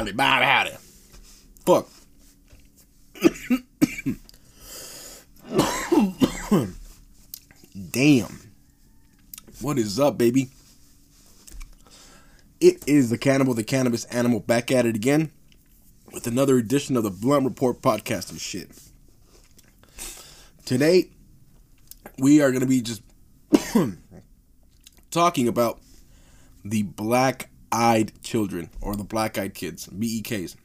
Golly, Bob, howdy. Fuck. Damn. What is up, baby? It is the Cannabowl, the Cannabis Animal, back at it again with another edition of the Blunt Report podcast and shit. Today, we are going to be just talking about the black eyed children or the black eyed kids, BEKs.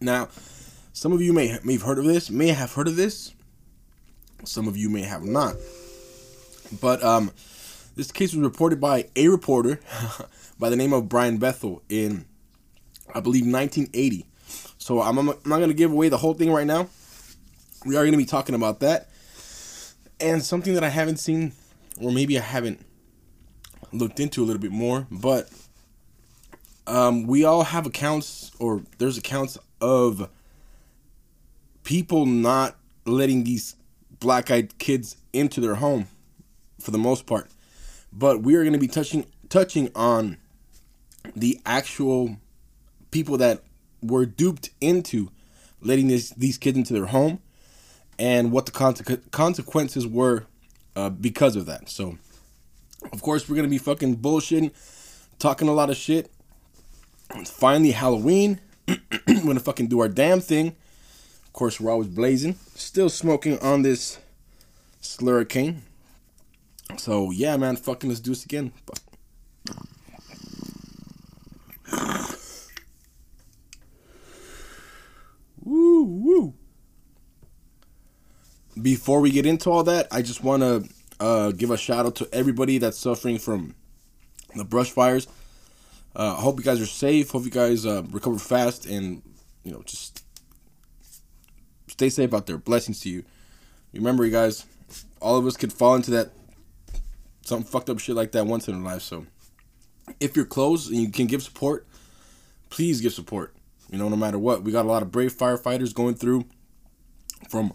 Now, some of you may, may have heard of this, may have heard of this, some of you may have not. But um, this case was reported by a reporter by the name of Brian Bethel in, I believe, 1980. So I'm, I'm not going to give away the whole thing right now. We are going to be talking about that. And something that I haven't seen, or maybe I haven't looked into a little bit more, but um, we all have accounts, or there's accounts of people not letting these black eyed kids into their home for the most part. But we are going to be touching touching on the actual people that were duped into letting this, these kids into their home and what the conse- consequences were uh, because of that. So, of course, we're going to be fucking bullshitting, talking a lot of shit. It's finally Halloween. we're to fucking do our damn thing. Of course, we're always blazing. Still smoking on this Slurricane. So, yeah, man, fucking let's do this again. Woo, woo. Before we get into all that, I just want to uh, give a shout out to everybody that's suffering from the brush fires. Uh, I hope you guys are safe. Hope you guys uh, recover fast and, you know, just stay safe out there. Blessings to you. Remember, you guys, all of us could fall into that some fucked up shit like that once in our life. So, if you're close and you can give support, please give support. You know, no matter what, we got a lot of brave firefighters going through from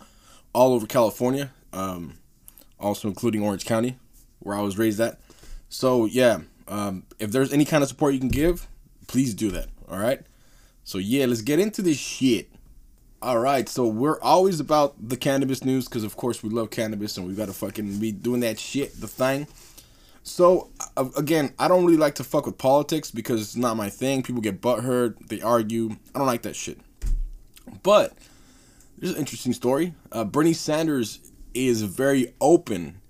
all over California, um, also including Orange County, where I was raised at. So yeah, um, if there's any kind of support you can give, please do that. All right. So yeah, let's get into this shit. All right, so we're always about the cannabis news because, of course, we love cannabis and we gotta fucking be doing that shit, the thing. So again, I don't really like to fuck with politics because it's not my thing. People get butthurt, they argue. I don't like that shit. But there's an interesting story. Uh, Bernie Sanders is very open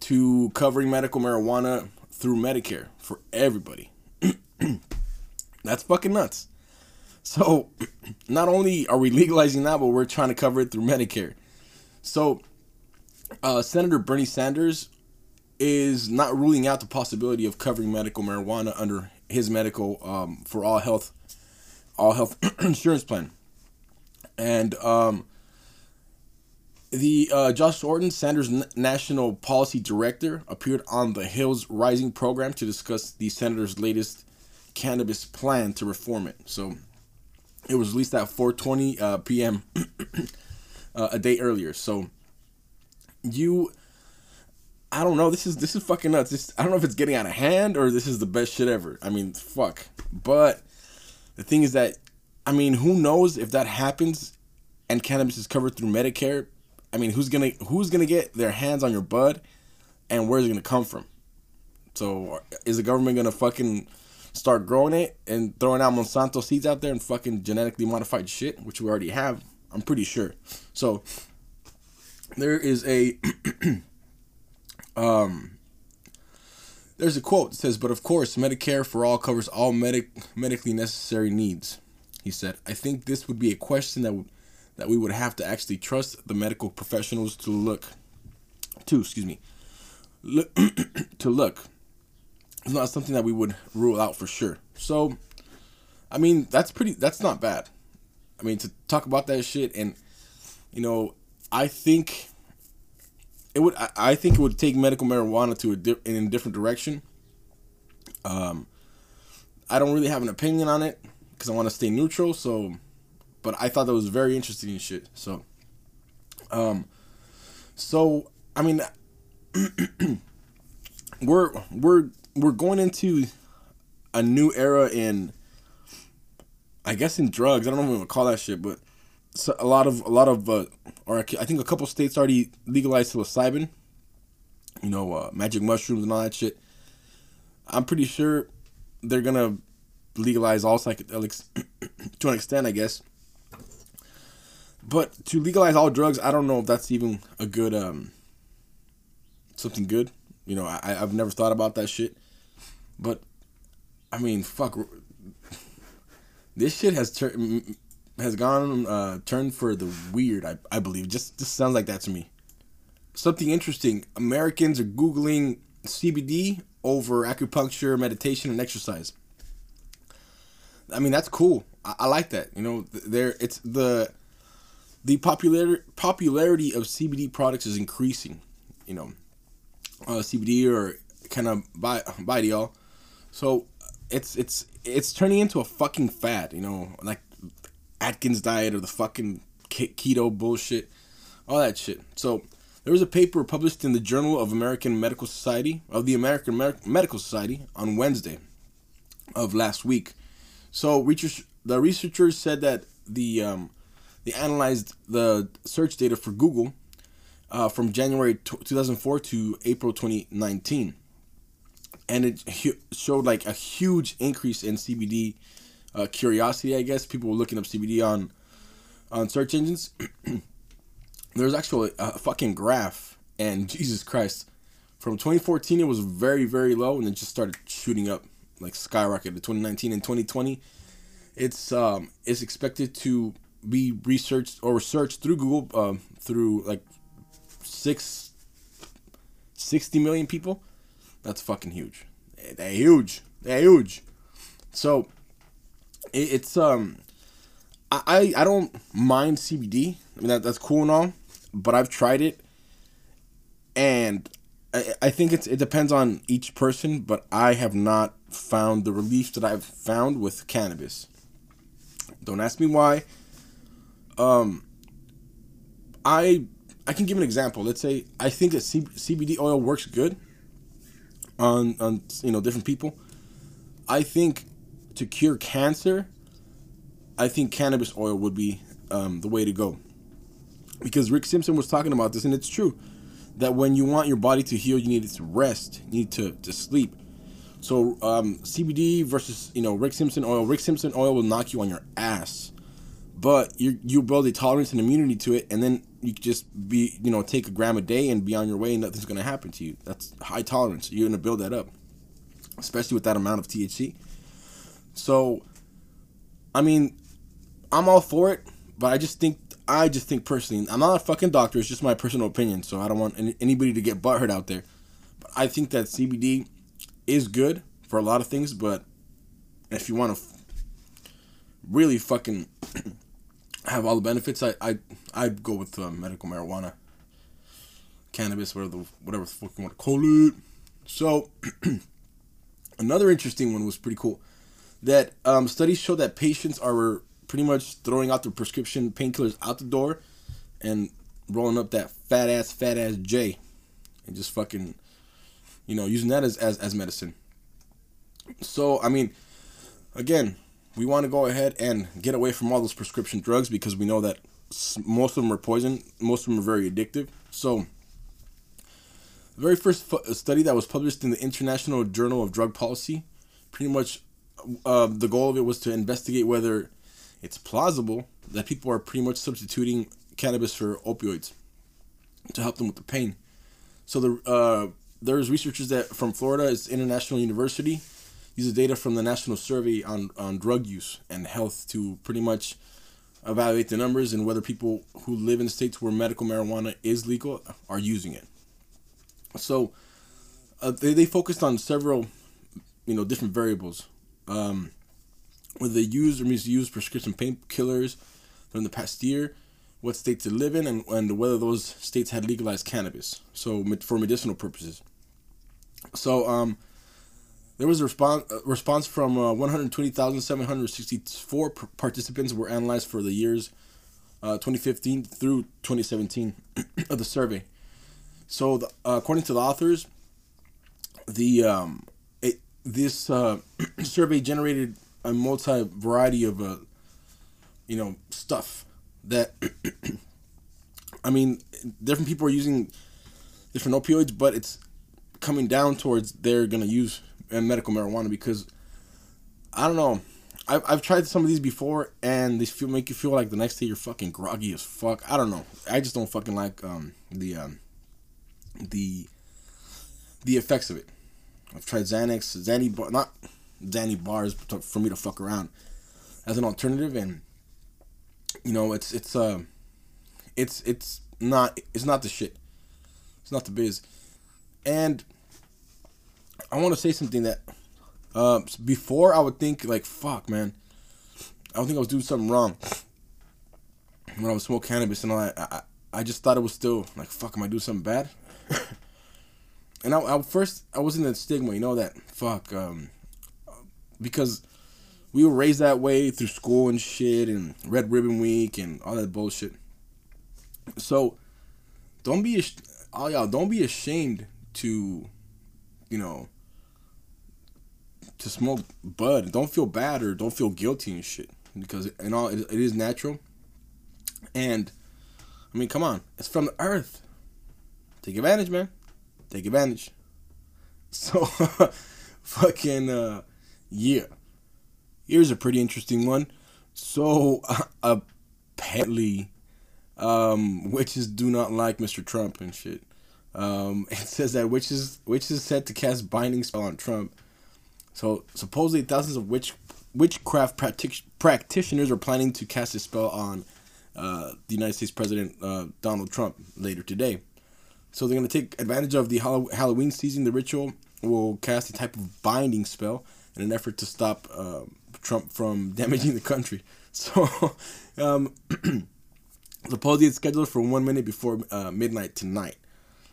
to covering medical marijuana through Medicare for everybody. That's fucking nuts. So, not only are we legalizing that, but we're trying to cover it through Medicare. So, uh, Senator Bernie Sanders is not ruling out the possibility of covering medical marijuana under his medical um, for all health, all health insurance plan, and um, the uh, Josh Orton, Sanders' national policy director, appeared on the Hill's Rising program to discuss the senator's latest cannabis plan to reform it. So it was released at 4:20 uh, p.m. uh, a day earlier. So you, I don't know. This is this is fucking nuts. This, I don't know if it's getting out of hand or this is the best shit ever. I mean, fuck. But the thing is that, I mean, who knows if that happens, and cannabis is covered through Medicare. I mean, who's gonna who's gonna get their hands on your bud, and where's it gonna come from? So is the government gonna fucking start growing it and throwing out Monsanto seeds out there and fucking genetically modified shit, which we already have. I'm pretty sure. So there is a um there's a quote that says, "But of course, Medicare for all covers all medic medically necessary needs." He said, "I think this would be a question that would that we would have to actually trust the medical professionals to look to, excuse me, look, to look it's not something that we would rule out for sure. So, I mean, that's pretty. That's not bad. I mean, to talk about that shit, and you know, I think it would. I, I think it would take medical marijuana to a di- in a different direction. Um, I don't really have an opinion on it because I want to stay neutral. So, but I thought that was very interesting and shit. So, um, so I mean, we're we're we're going into a new era in, I guess, in drugs. I don't know what to call that shit, but so a lot of a lot of, uh, or I think a couple states already legalized psilocybin. You know, uh, magic mushrooms and all that shit. I'm pretty sure they're gonna legalize all psychedelics to an extent, I guess. But to legalize all drugs, I don't know if that's even a good um something good. You know, I I've never thought about that shit. But I mean, fuck this shit has turned has gone uh turned for the weird, I I believe. Just just sounds like that to me. Something interesting. Americans are googling CBD over acupuncture, meditation and exercise. I mean, that's cool. I, I like that. You know, there it's the the popular popularity of CBD products is increasing. You know, uh, CBD or kind of by by y'all. So it's it's it's turning into a fucking fad. You know, like Atkins diet or the fucking keto bullshit, all that shit. So there was a paper published in the Journal of American Medical Society of the American Medical Society on Wednesday of last week. So research, the researchers said that the um, they analyzed the search data for Google uh, from January t- 2004 to April 2019, and it hu- showed like a huge increase in CBD uh, curiosity. I guess people were looking up CBD on on search engines. There's actually a fucking graph, and Jesus Christ, from 2014 it was very very low, and then just started shooting up like skyrocketed. 2019 and 2020, it's um it's expected to be researched or researched through Google um, through like six, 60 million people. That's fucking huge. They're huge. They're huge. So it, it's um I I don't mind CBD. I mean that, that's cool and all, but I've tried it and I, I think it's it depends on each person, but I have not found the relief that I've found with cannabis. Don't ask me why um, I I can give an example. Let's say I think that C- CBD oil works good on on you know different people. I think to cure cancer, I think cannabis oil would be um, the way to go. Because Rick Simpson was talking about this, and it's true that when you want your body to heal, you need to rest, you need to, to sleep. So um, CBD versus you know Rick Simpson oil. Rick Simpson oil will knock you on your ass but you you build a tolerance and immunity to it, and then you just be you know take a gram a day and be on your way, and nothing's gonna happen to you. That's high tolerance. You're gonna build that up, especially with that amount of THC. So, I mean, I'm all for it, but I just think I just think personally, I'm not a fucking doctor. It's just my personal opinion, so I don't want any, anybody to get butthurt out there. But I think that CBD is good for a lot of things, but if you want to really fucking have all the benefits, I I I'd go with uh, medical marijuana, cannabis, whatever the whatever the fuck you want to call it. So another interesting one was pretty cool. That um, studies show that patients are pretty much throwing out their prescription painkillers out the door, and rolling up that fat ass fat ass J, and just fucking, you know, using that as as, as medicine. So I mean, again, we want to go ahead and get away from all those prescription drugs because we know that most of them are poison. Most of them are very addictive. So, the very first study that was published in the International Journal of Drug Policy, pretty much uh, the goal of it was to investigate whether it's plausible that people are pretty much substituting cannabis for opioids to help them with the pain. So the uh, there's researchers that from Florida, it's International University, uses data from the National Survey on, on Drug Use and Health to pretty much evaluate the numbers and whether people who live in states where medical marijuana is legal are using it. So uh, they, they focused on several, you know, different variables. Um, whether they use or misuse prescription painkillers during the past year, what states they live in, and, and whether those states had legalized cannabis. So for medicinal purposes. So um, there was a response response from uh, 120,764 participants were analyzed for the years uh, 2015 through 2017 of the survey. So, the, uh, according to the authors, the um, it this uh, survey generated a multi variety of uh, you know stuff that I mean different people are using different opioids, but it's coming down towards they're gonna use medical marijuana because I don't know. I've, I've tried some of these before and they feel make you feel like the next day you're fucking groggy as fuck. I don't know. I just don't fucking like um the um the the effects of it. I've tried Xanax, Xanny bar, not Xanny bars for me to fuck around as an alternative, and you know it's it's uh it's it's not it's not the shit. It's not the biz, and I want to say something that uh, before I would think like fuck man, I would think I was doing something wrong when I was smoking cannabis and all that. I, I just thought it was still like fuck, am I doing something bad? and I, I first I was in the stigma, you know that fuck, um, because we were raised that way through school and shit, and Red Ribbon Week and all that bullshit. So, don't be all y'all don't be ashamed to, you know, to smoke bud. Don't feel bad or don't feel guilty and shit because and all it, it is natural. And I mean, come on, it's from the earth. Take advantage, man take advantage. So, fucking, uh, yeah. Here's a pretty interesting one. So, uh, apparently, um, witches do not like Mr. Trump and shit. Um, it says that witches witches set to cast binding spell on Trump. So supposedly thousands of witch witchcraft practic- practitioners are planning to cast a spell on uh, the United States President uh, Donald Trump later today. So they're going to take advantage of the Halloween season. The ritual will cast a type of binding spell in an effort to stop uh, Trump from damaging the country. So, um, supposedly it's scheduled for one minute before uh, midnight tonight.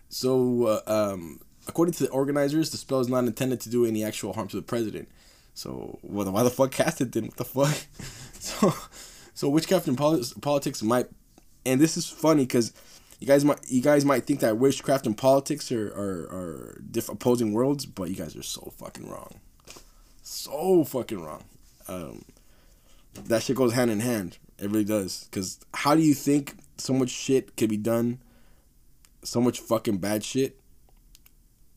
So, uh, um, according to the organizers, the spell is not intended to do any actual harm to the president. So, well, why the fuck cast it then? What the fuck? so, so witchcraft and politics might, and this is funny because you guys might you guys might think that witchcraft and politics are are, are different opposing worlds, but you guys are so fucking wrong. So fucking wrong. Um, that shit goes hand in hand. It really does. Cause how do you think so much shit can be done? So much fucking bad shit.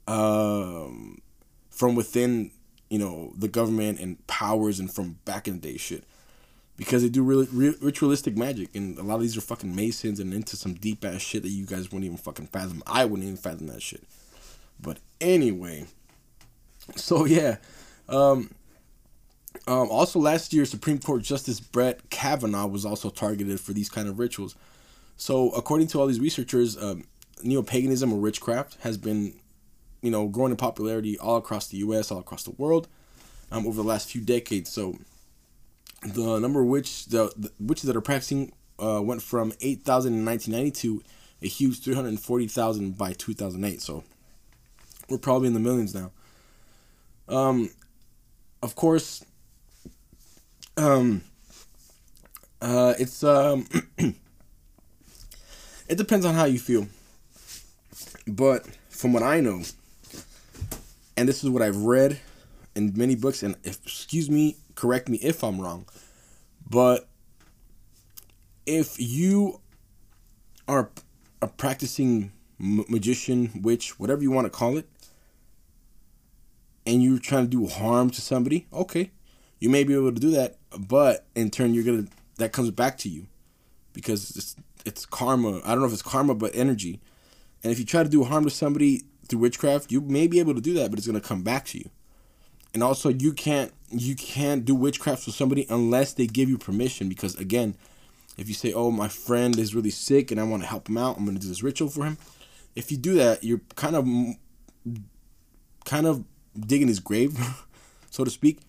Um, from within, you know, the government and powers and from back in the day shit because they do really ritualistic magic, and a lot of these are fucking masons and into some deep ass shit that you guys wouldn't even fucking fathom. I wouldn't even fathom that shit. But anyway, so yeah. Um, um, also, last year, Supreme Court Justice Brett Kavanaugh was also targeted for these kind of rituals. So, according to all these researchers, um, neo paganism or witchcraft has been, you know, growing in popularity all across the U.S., all across the world, um, over the last few decades. So, the number of witch the, the witches that are practicing uh, went from 8,000 in 1990 to a huge 340,000 by 2008. So we're probably in the millions now. Um, of course, um, uh, it's um, it depends on how you feel. But from what I know, and this is what I've read in many books, and if, excuse me correct me if I'm wrong, but if you are a practicing magician, witch, whatever you want to call it, and you're trying to do harm to somebody, okay, you may be able to do that, but in turn, you're gonna that comes back to you because it's it's karma. I don't know if it's karma, but energy. And if you try to do harm to somebody through witchcraft, you may be able to do that, but it's gonna come back to you. And also you can't you can't do witchcraft for somebody unless they give you permission because again if you say oh my friend is really sick and i want to help him out i'm to do this ritual for him if you do that you're kind of kind of digging his grave so to speak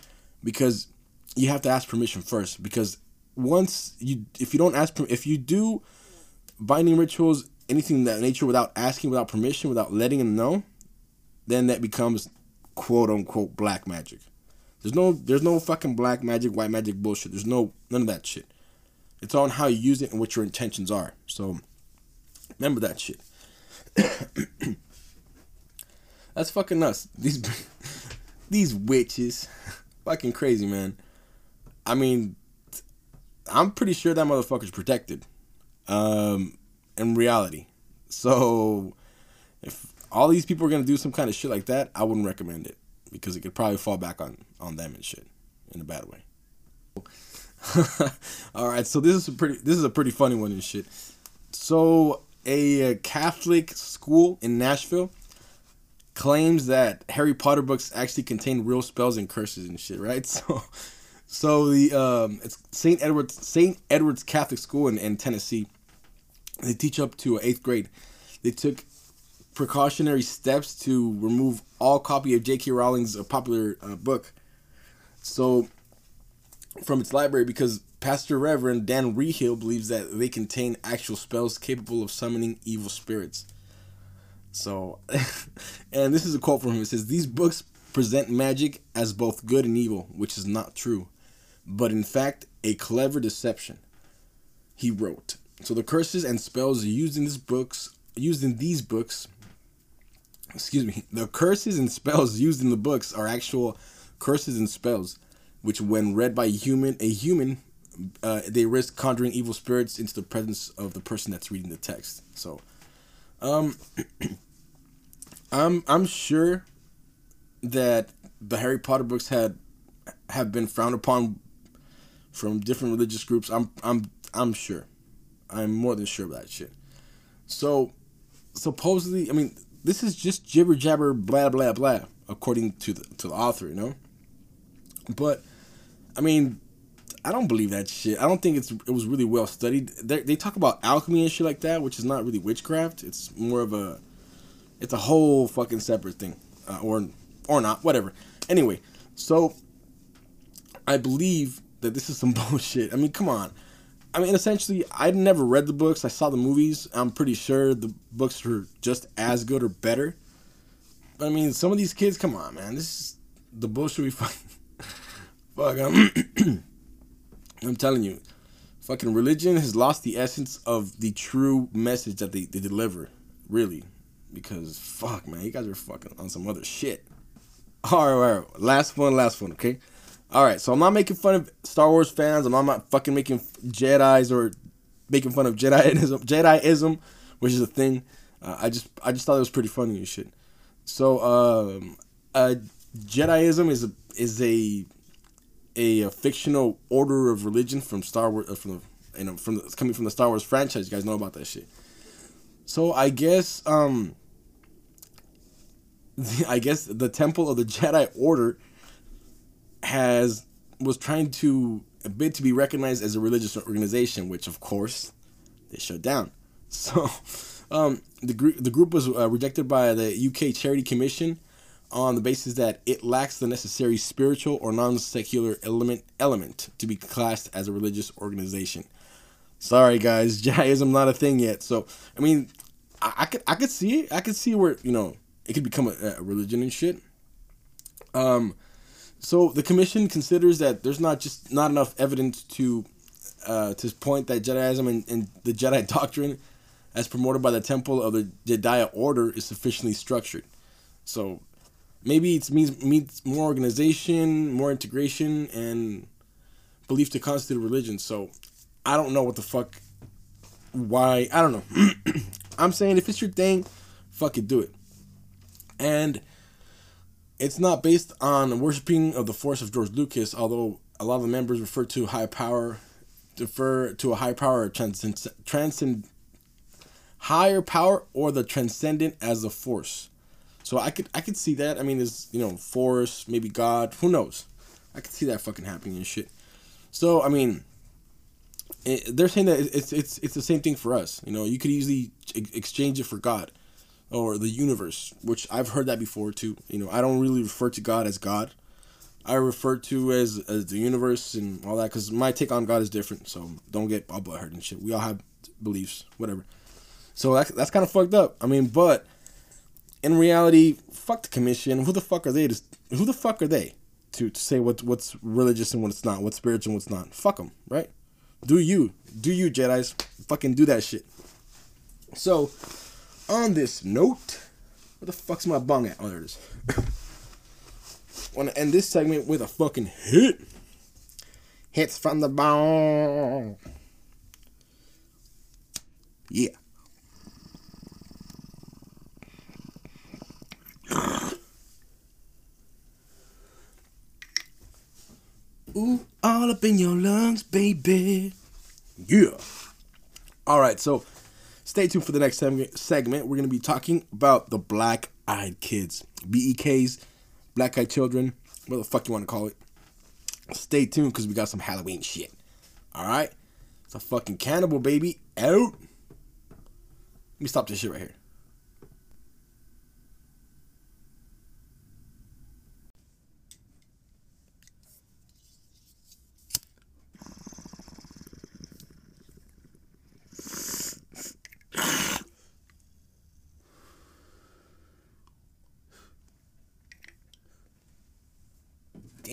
because you have to ask permission first because once you if you don't ask if you do binding rituals anything that nature without asking without permission without letting him know then that becomes quote unquote black magic. There's no there's no fucking black magic, white magic bullshit. There's no none of that shit. It's on how you use it and what your intentions are. So remember that shit. That's fucking us. These these witches, fucking crazy, man. I mean, I'm pretty sure that motherfucker's protected. Um, in reality, so if all these people are gonna do some kind of shit like that, I wouldn't recommend it because it could probably fall back on on them and shit in a bad way. all right, so this is a pretty this is a pretty funny one and shit. So a Catholic school in Nashville claims that Harry Potter books actually contain real spells and curses and shit, right? So so the um it's St. Edward's St. Edward's Catholic School in, in Tennessee. They teach up to eighth grade. They took precautionary steps to remove all copy of J.K. Rowling's uh, popular uh, book. So from its library because Pastor Reverend Dan Reehil believes that they contain actual spells capable of summoning evil spirits. So, and this is a quote from him. It says, These books present magic as both good and evil, which is not true, but in fact, a clever deception. He wrote. So the curses and spells used in these books used in these books excuse me, the curses and spells used in the books are actual curses and spells, which when read by a human a human uh, they risk conjuring evil spirits into the presence of the person that's reading the text. So, um, I'm I'm sure that the Harry Potter books had have been frowned upon from different religious groups. I'm I'm I'm sure. I'm more than sure of that shit. So, supposedly, I mean, this is just jibber jabber, blah blah blah, according to the to the author, you know. But, I mean, I don't believe that shit. I don't think it's it was really well studied. They, they talk about alchemy and shit like that, which is not really witchcraft. It's more of a, it's a whole fucking separate thing, uh, or or not, whatever. Anyway, so I believe that this is some bullshit. I mean, come on. I mean, essentially, I'd never read the books. I saw the movies. I'm pretty sure the books were just as good or better. But I mean, some of these kids, come on, man. This is the bullshit we fucking. Fuck, I'm. I'm telling you, fucking religion has lost the essence of the true message that they, they deliver. Really. Because, fuck, man, you guys are fucking on some other shit. Alright, alright. Last one, last one, okay? Alright, so I'm not making fun of Star Wars fans. I'm not fucking making Jedi's or making fun of Jediism, Jediism which is a thing. Uh, I just I just thought it was pretty funny and shit. So, um, uh, Jediism is a is a a, a, fictional order of religion from Star Wars uh, from the you know from the, coming from the Star Wars franchise. You guys know about that shit. So I guess um I guess the Temple of the Jedi Order has was trying to a bit to be recognized as a religious organization, which of course they shut down. So um, the group the group was uh, rejected by the UK Charity Commission on the basis that it lacks the necessary spiritual or non-secular element element to be classed as a religious organization. Sorry guys, Jediism not a thing yet. So I mean, I, I could I could see it. I could see where you know it could become a, a religion and shit. Um, so the commission considers that there's not just not enough evidence to uh, to point that Jediism and, and the Jedi doctrine, as promoted by the Temple of the Jedi Order, is sufficiently structured. So maybe it means means more organization, more integration, and belief to constitute a religion. So I don't know what the fuck, why I don't know. I'm saying if it's your thing, fuck it, do it. And it's not based on worshiping of the force of George Lucas, although a lot of the members refer to high power, defer to a high power transcend, transcend higher power or the transcendent as a force. So I could I could see that. I mean, there's you know force, maybe God, who knows? I could see that fucking happening and shit. So I mean, it, they're saying that it's it's it's the same thing for us. You know, you could easily exchange it for God or the universe, which I've heard that before too. You know, I don't really refer to God as God. I refer to as as the universe and all that because my take on God is different. So don't get all butthurt and shit. We all have beliefs, whatever. So that's that's kind of fucked up. I mean, but in reality, fuck the commission. Who the fuck are they to? Who the fuck are they to, to say what what's religious and what's not, what's spiritual and what's not? Fuck them, right? Do you, do you Jedi's? Fucking do that shit. So, on this note, where the fuck's my bong at? Oh, there it is. want to end this segment with a fucking hit. Hits from the bong. Yeah. Ooh, all up in your lungs, baby. Yeah. All right, so stay tuned for the next segment. We're going to be talking about the Black Eyed Kids, BEKs, Black Eyed Children, what the fuck you want to call it. Stay tuned because we got some Halloween shit. All right? It's a fucking Cannabowl, baby. Out. Let me stop this shit right here.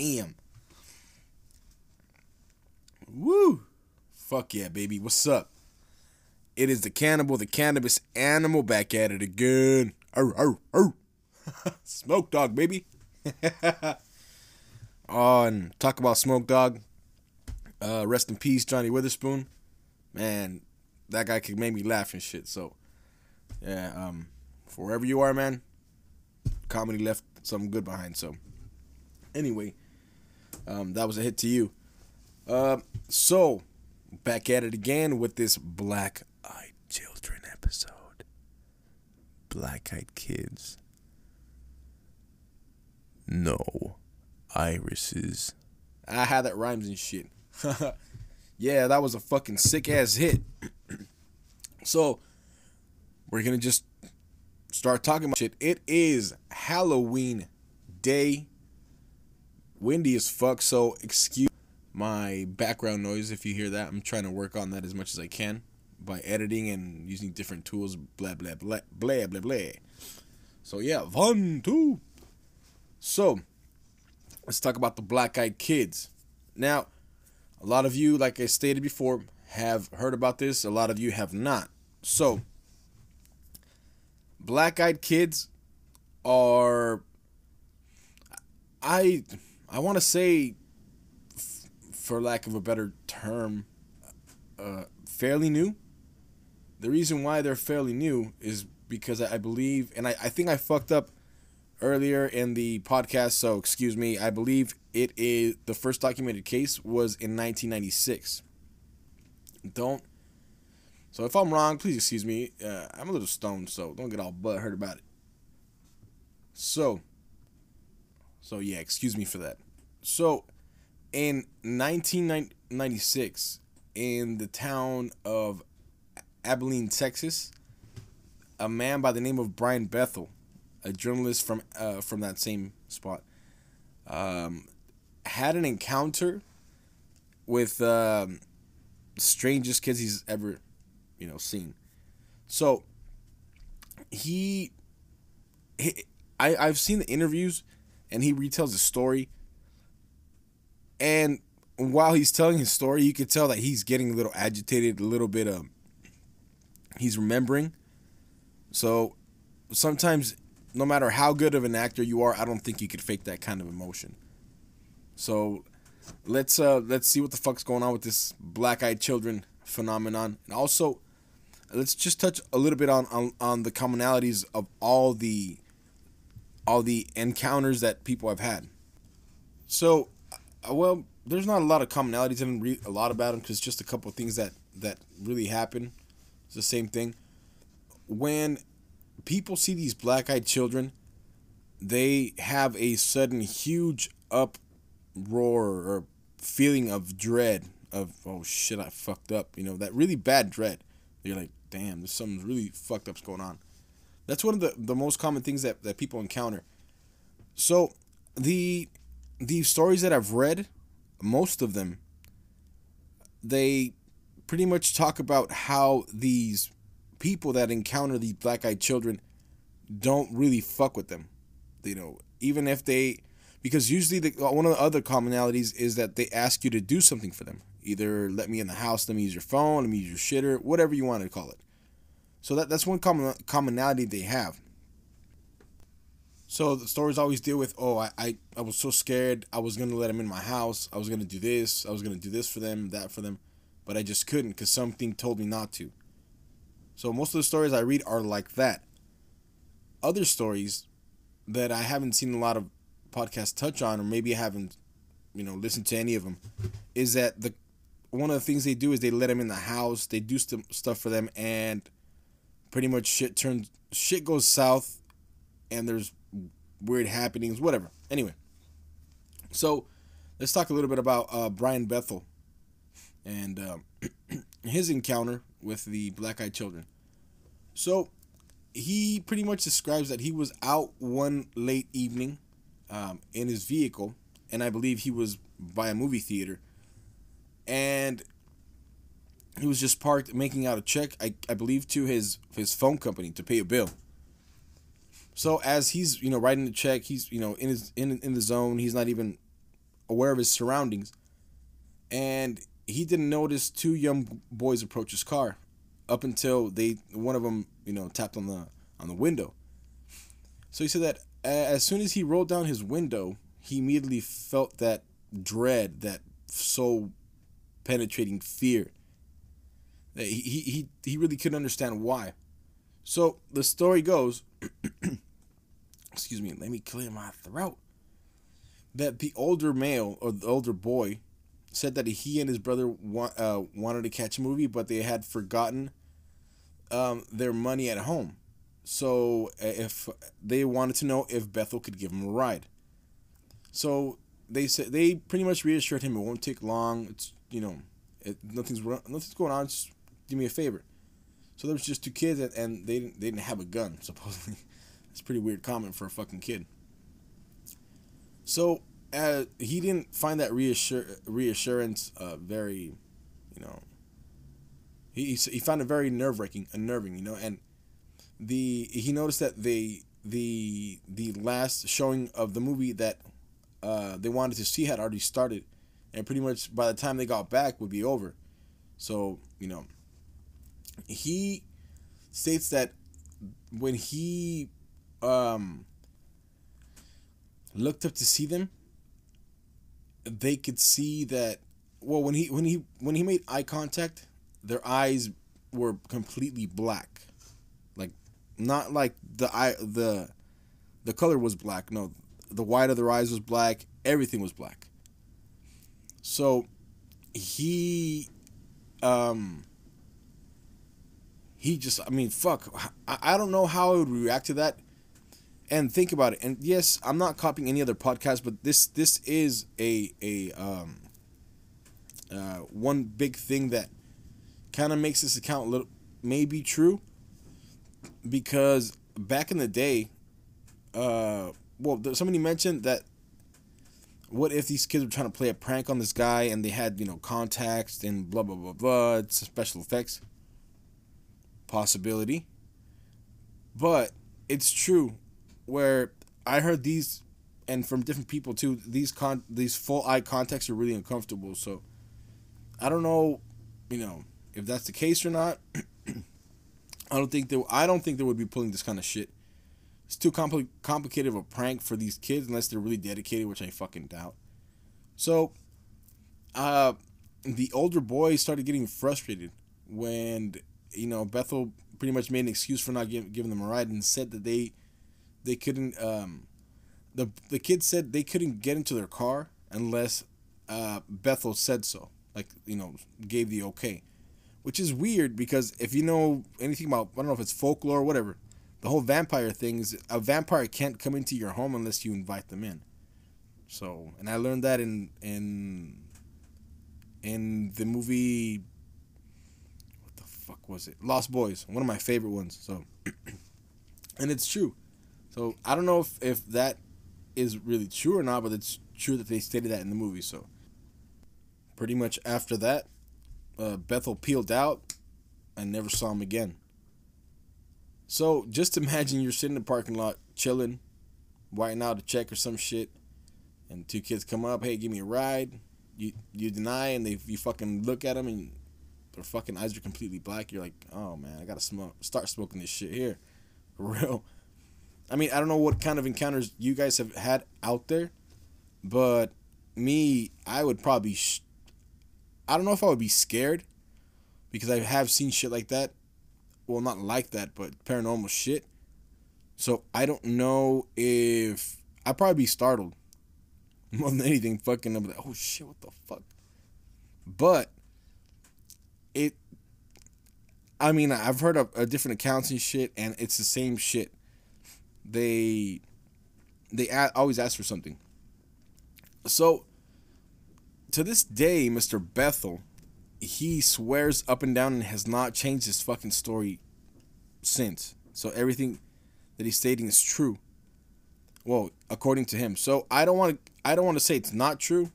Damn. Woo. Fuck yeah, baby. What's up? It is the Cannabowl, the cannabis animal back at it again. Arr, arr, arr. Smoke dog, baby. oh, and talk about Smoke dog. Uh, rest in peace, Johnny Witherspoon. Man, that guy could make me laugh and shit. So, yeah, um, for wherever you are, man, comedy left something good behind. So, anyway, um, that was a hit to you. Uh, so, back at it again with this Black Eyed Children episode. Black Eyed Kids. No irises. I had that rhymes and shit. yeah, that was a fucking sick ass hit. so, we're gonna just start talking about shit. It is Halloween day windy as fuck, so excuse my background noise if you hear that. I'm trying to work on that as much as I can by editing and using different tools, blah, blah, blah, blah, blah, blah. So, yeah, one, two. So, let's talk about the Black Eyed Kids. Now, a lot of you, like I stated before, have heard about this, a lot of you have not. So, Black Eyed Kids are. I I want to say, for lack of a better term, uh, fairly new. The reason why they're fairly new is because I, I believe, and I, I think I fucked up earlier in the podcast, so excuse me. I believe it is the first documented case was in 1996. Don't. So if I'm wrong, please excuse me. Uh, I'm a little stoned, so don't get all butt hurt about it. So, so yeah, excuse me for that. So, in 1996, in the town of Abilene, Texas, a man by the name of Brian Bethel, a journalist from uh, from that same spot, um, had an encounter with um, strangest kids he's ever, you know, seen. So he, he I I've seen the interviews, and he retells the story. And while he's telling his story, you can tell that he's getting a little agitated, a little bit of. He's remembering. So sometimes, no matter how good of an actor you are, I don't think you could fake that kind of emotion. So let's uh let's see what the fuck's going on with this black-eyed children phenomenon, and also let's just touch a little bit on on, on the commonalities of all the all the encounters that people have had. So, uh, well, there's not a lot of commonalities. I haven't read a lot about them because just a couple of things that that really happen. It's the same thing. When people see these black-eyed children, they have a sudden huge uproar or feeling of dread of oh shit I fucked up you know that really bad dread you're like damn there's something really fucked up's going on that's one of the, the most common things that, that people encounter. So the the stories that I've read, most of them, they pretty much talk about how these people that encounter these black eyed children don't really fuck with them. You know, even if they because usually the one of the other commonalities is that they ask you to do something for them. Either let me in the house, let me use your phone, let me use your shitter, whatever you want to call it. So that that's one common commonality they have. So the stories always deal with, oh, I, I, I was so scared. I was gonna let them in my house. I was gonna do this. I was gonna do this for them, that for them, but I just couldn't because something told me not to. So most of the stories I read are like that. Other stories that I haven't seen a lot of podcasts touch on, or maybe I haven't, you know, listened to any of them, is that the one of the things they do is they let them in the house. They do st- stuff for them, and pretty much shit turns shit goes south, and there's weird happenings, whatever. Anyway, so let's talk a little bit about uh, Brian Bethel and uh, his encounter with the black eyed children. So he pretty much describes that he was out one late evening um, in his vehicle, and I believe he was by a movie theater, and he was just parked making out a check, I, I believe, to his his phone company to pay a bill. So as he's you know writing the check, he's you know in his in in the zone. He's not even aware of his surroundings, and he didn't notice two young boys approach his car, up until they one of them you know tapped on the on the window. So he said that as soon as he rolled down his window, he immediately felt that dread, that so penetrating fear. He he he really couldn't understand why. So the story goes excuse me, let me clear my throat. That the older male or the older boy said that he and his brother wa- uh, wanted to catch a movie, but they had forgotten um, their money at home. So uh, if they wanted to know if Bethel could give him a ride, so they said they pretty much reassured him it won't take long. It's you know, it, nothing's nothing's going on. Do me a favor. So there was just two kids, and, and they didn't, they didn't have a gun supposedly. It's pretty weird comment for a fucking kid. So uh, he didn't find that reassure, reassurance uh, very, you know. He, he found it very nerve wracking, unnerving, you know, and the he noticed that they the the last showing of the movie that uh, they wanted to see had already started, and pretty much by the time they got back would be over. So you know, he states that when he um, looked up to see them, they could see that. Well, when he when he when he made eye contact, their eyes were completely black, like not like the eye the the color was black. No, the white of their eyes was black. Everything was black. So he um he just i mean fuck I, I don't know how i would react to that and think about it. And yes, I'm not copying any other podcast, but this this is a a um, uh, one big thing that kind of makes this account little maybe true because back in the day, uh, well, somebody mentioned that what if these kids were trying to play a prank on this guy and they had you know contacts and blah blah blah blah, special effects possibility, but it's true where I heard these, and from different people too. These con these full eye contacts are really uncomfortable. So I don't know, you know, if that's the case or not. I don't think they. I don't think they would be pulling this kind of shit. It's too compli- complicated of a prank for these kids unless they're really dedicated, which I fucking doubt. So, uh, the older boy started getting frustrated when you know Bethel pretty much made an excuse for not give, giving them a ride and said that they they couldn't um, the the kids said they couldn't get into their car unless uh, Bethel said so, like you know, gave the okay, which is weird because if you know anything about I don't know if it's folklore or whatever, the whole vampire thing is a vampire can't come into your home unless you invite them in. So, and I learned that in in in the movie was it? Lost Boys, one of my favorite ones. So, and it's true. So I don't know if, if that is really true or not, but it's true that they stated that in the movie. So pretty much after that, uh, Bethel peeled out. I never saw him again. So just imagine you're sitting in the parking lot chilling, writing out a check or some shit, and two kids come up, hey, give me a ride. You you deny, and they you fucking look at them, and their fucking eyes are completely black. You're like, oh man, I gotta smoke, start smoking this shit here, for real. I mean, I don't know what kind of encounters you guys have had out there, but me, I would probably. Sh- I don't know if I would be scared because I have seen shit like that. Well, not like that, but paranormal shit. So I don't know if I'd probably be startled more than anything. Fucking, I'm like, oh shit, what the fuck? But it, I mean, I've heard of, different accounts and shit, and it's the same shit. They, they a- always ask for something. So, to this day, Mr. Bethel, he swears up and down and has not changed his fucking story since. So everything that he's stating is true. Well, according to him. So I don't want to I don't want to say it's not true.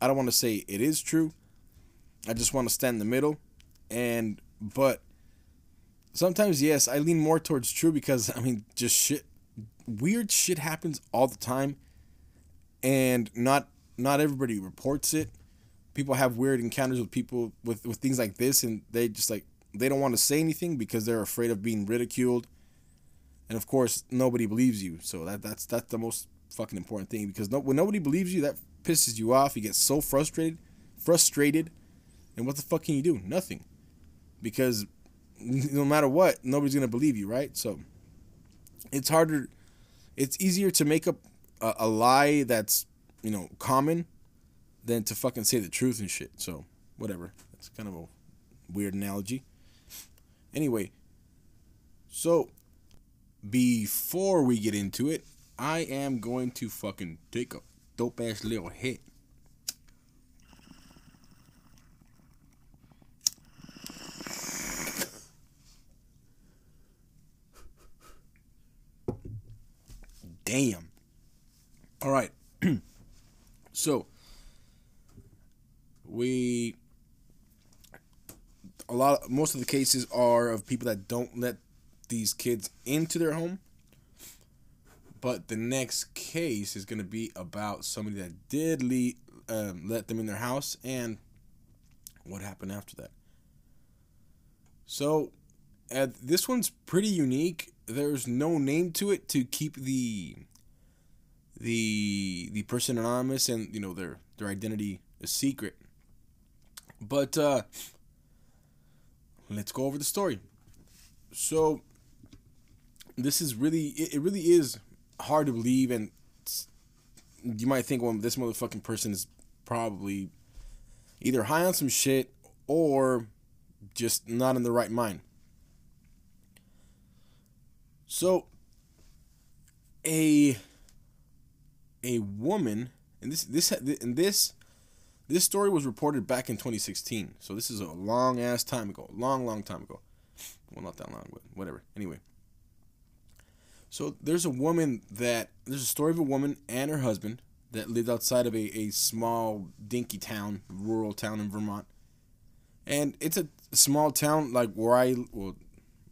I don't want to say it is true. I just want to stand in the middle. And but sometimes yes, I lean more towards true because I mean just shit weird shit happens all the time and not not everybody reports it. People have weird encounters with people with with things like this and they just like they don't want to say anything because they're afraid of being ridiculed. And of course, nobody believes you. So that that's that's the most fucking important thing because no, when nobody believes you, that pisses you off. You get so frustrated, frustrated, and what the fuck can you do? Nothing, because no matter what, nobody's gonna believe you, right? So it's harder. It's easier to make up a, a lie that's you know common than to fucking say the truth and shit. So whatever. That's kind of a weird analogy. Anyway, so before we get into it, I am going to fucking take a dope ass little hit. Damn. All right. so we a lot most of the cases are of people that don't let these kids into their home. But the next case is going to be about somebody that did le- um, let them in their house and what happened after that. So, uh, this one's pretty unique. There's no name to it to keep the the the person anonymous and you know their their identity a secret. But uh, let's go over the story. So this is really it, it really is hard to believe and you might think well this motherfucking person is probably either high on some shit or just not in the right mind. So a a woman and this this and this this story was reported back in 2016. So this is a long ass time ago, long long time ago. Well, not that long, but whatever. Anyway, so there's a woman that there's a story of a woman and her husband that lived outside of a, a small dinky town, rural town in Vermont. And it's a small town like where I well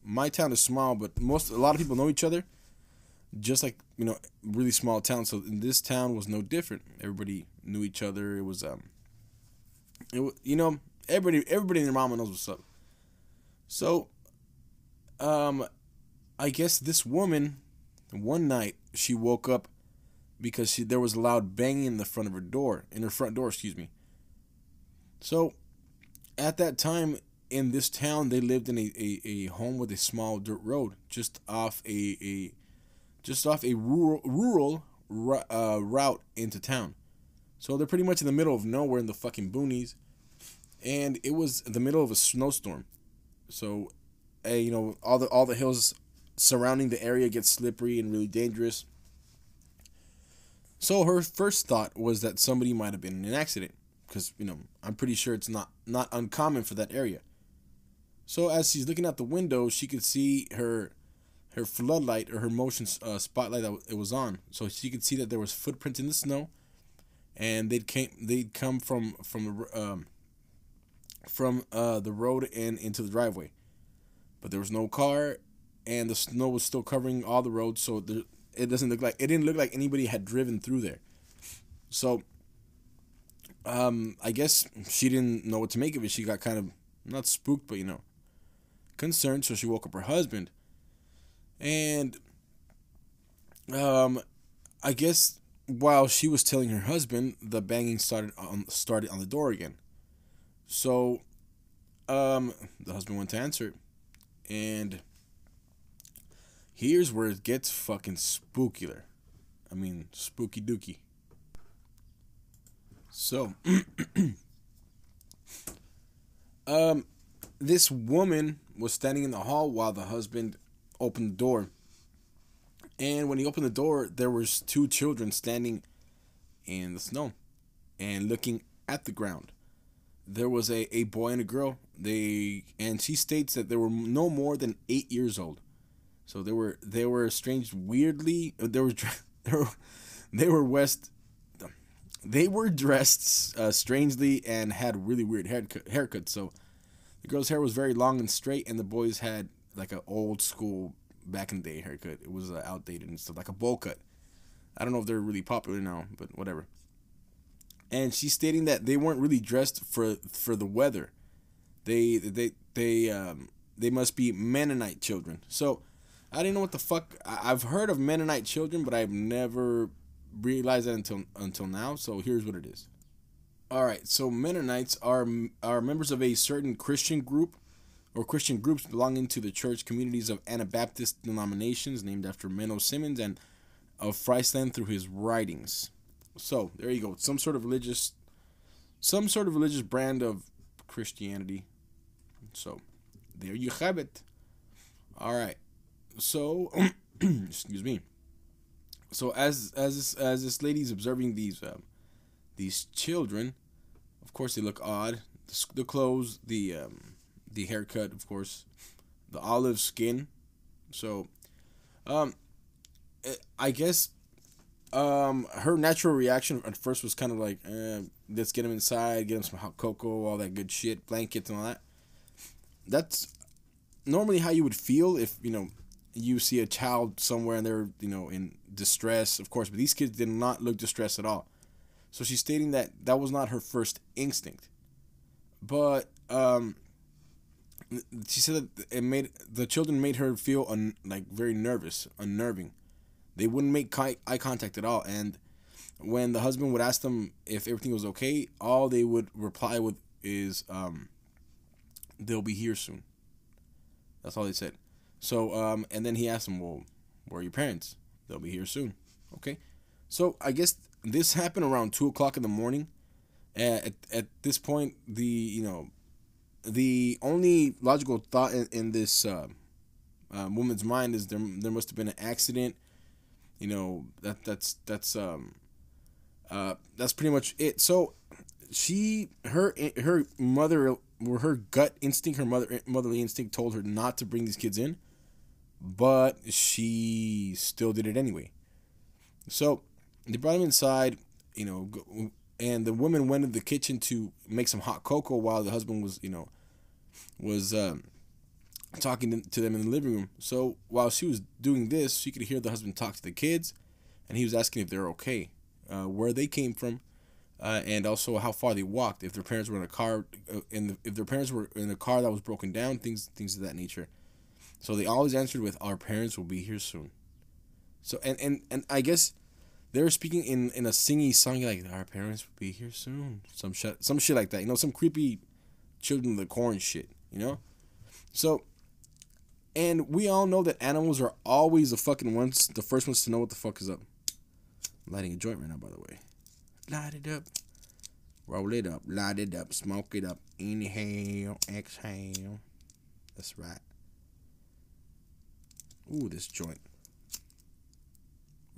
my town is small, but most a lot of people know each other. Just like, you know, really small town. So this town was no different. Everybody knew each other. It was um it you know, everybody everybody in their mama knows what's up. So um I guess this woman one night she woke up because she, there was a loud banging in the front of her door, in her front door, excuse me. So, at that time in this town, they lived in a, a, a home with a small dirt road just off a, a just off a rural rural uh, route into town. So they're pretty much in the middle of nowhere in the fucking boonies, and it was the middle of a snowstorm. So, you know all the all the hills surrounding the area get slippery and really dangerous. So her first thought was that somebody might have been in an accident because you know I'm pretty sure it's not not uncommon for that area. So as she's looking out the window, she could see her her floodlight or her motion uh, spotlight that it was on. So she could see that there was footprints in the snow, and they'd came they'd come from from um, from uh, the road and into the driveway, but there was no car and the snow was still covering all the roads, so it doesn't look like it didn't look like anybody had driven through there. So, um, I guess she didn't know what to make of it. She got kind of not spooked, but you know, concerned. So she woke up her husband, and um, I guess while she was telling her husband, the banging started on started on the door again. So, um, the husband went to answer, and here's where it gets fucking spookier. I mean, spooky dooky. So, um, this woman was standing in the hall while the husband opened the door. And when he opened the door, there was two children standing in the snow and looking at the ground. There was a, a boy and a girl. They and she states that they were no more than eight years old. So they were they were estranged weirdly. They were they were, they were west. They were dressed uh, strangely and had really weird haircut, haircuts. So the girl's hair was very long and straight, and the boys had like an old school back in the day haircut. It was uh, outdated and stuff, like a bowl cut. I don't know if they're really popular now, but whatever. And she's stating that they weren't really dressed for for the weather. They they they um they must be Mennonite children. So I didn't know what the fuck. I've heard of Mennonite children, but I've never realized that until until now. So here's what it is. All right, so Mennonites are are members of a certain Christian group or Christian groups belonging to the church communities of Anabaptist denominations named after Menno Simons and of Friesland through his writings. So there you go. Some sort of religious, some sort of religious brand of Christianity. So there you have it. All right. So excuse me. So as as this, as this lady's observing these uh, these children, of course they look odd. The, the clothes, the um, the haircut, of course, the olive skin. So, um, eh, I guess, um, her natural reaction at first was kind of like, eh, let's get him inside, get him some hot cocoa, all that good shit, blankets and all that. That's normally how you would feel if you know you see a child somewhere and they're you know in distress, of course. But these kids did not look distressed at all. So she's stating that that was not her first instinct. But um, she said that it made the children made her feel un, like very nervous, unnerving. They wouldn't make eye contact at all, and when the husband would ask them if everything was okay, all they would reply with is, um, "They'll be here soon." That's all they said. So, um, and then he asked them, "Well, where are your parents?" They'll be here soon. Okay, so I guess this happened around two o'clock in the morning. At at this point, the you know the only logical thought in, in this uh, uh, woman's mind is there there must have been an accident. You know that that's that's um uh that's pretty much it. So she her her mother her gut instinct, her mother motherly instinct told her not to bring these kids in, but she still did it anyway. So they brought him inside. You know, and the woman went into the kitchen to make some hot cocoa while the husband was, you know, was um, talking to them in the living room. So while she was doing this, she could hear the husband talk to the kids, and he was asking if they're okay, uh, where they came from, uh, and also how far they walked. If their parents were in a car, uh, in the, if their parents were in a car that was broken down, things things of that nature. So they always answered with, "Our parents will be here soon." So and and and I guess they were speaking in in a singy song like our parents will be here soon. Some shit some shit like that you know some creepy children of the corn shit you know? So and we all know that animals are always the fucking ones the first ones to know what the fuck is up. Lighting a joint right now by the way. Light it up. Roll it up light it up smoke it up. Inhale exhale. That's right. Ooh this joint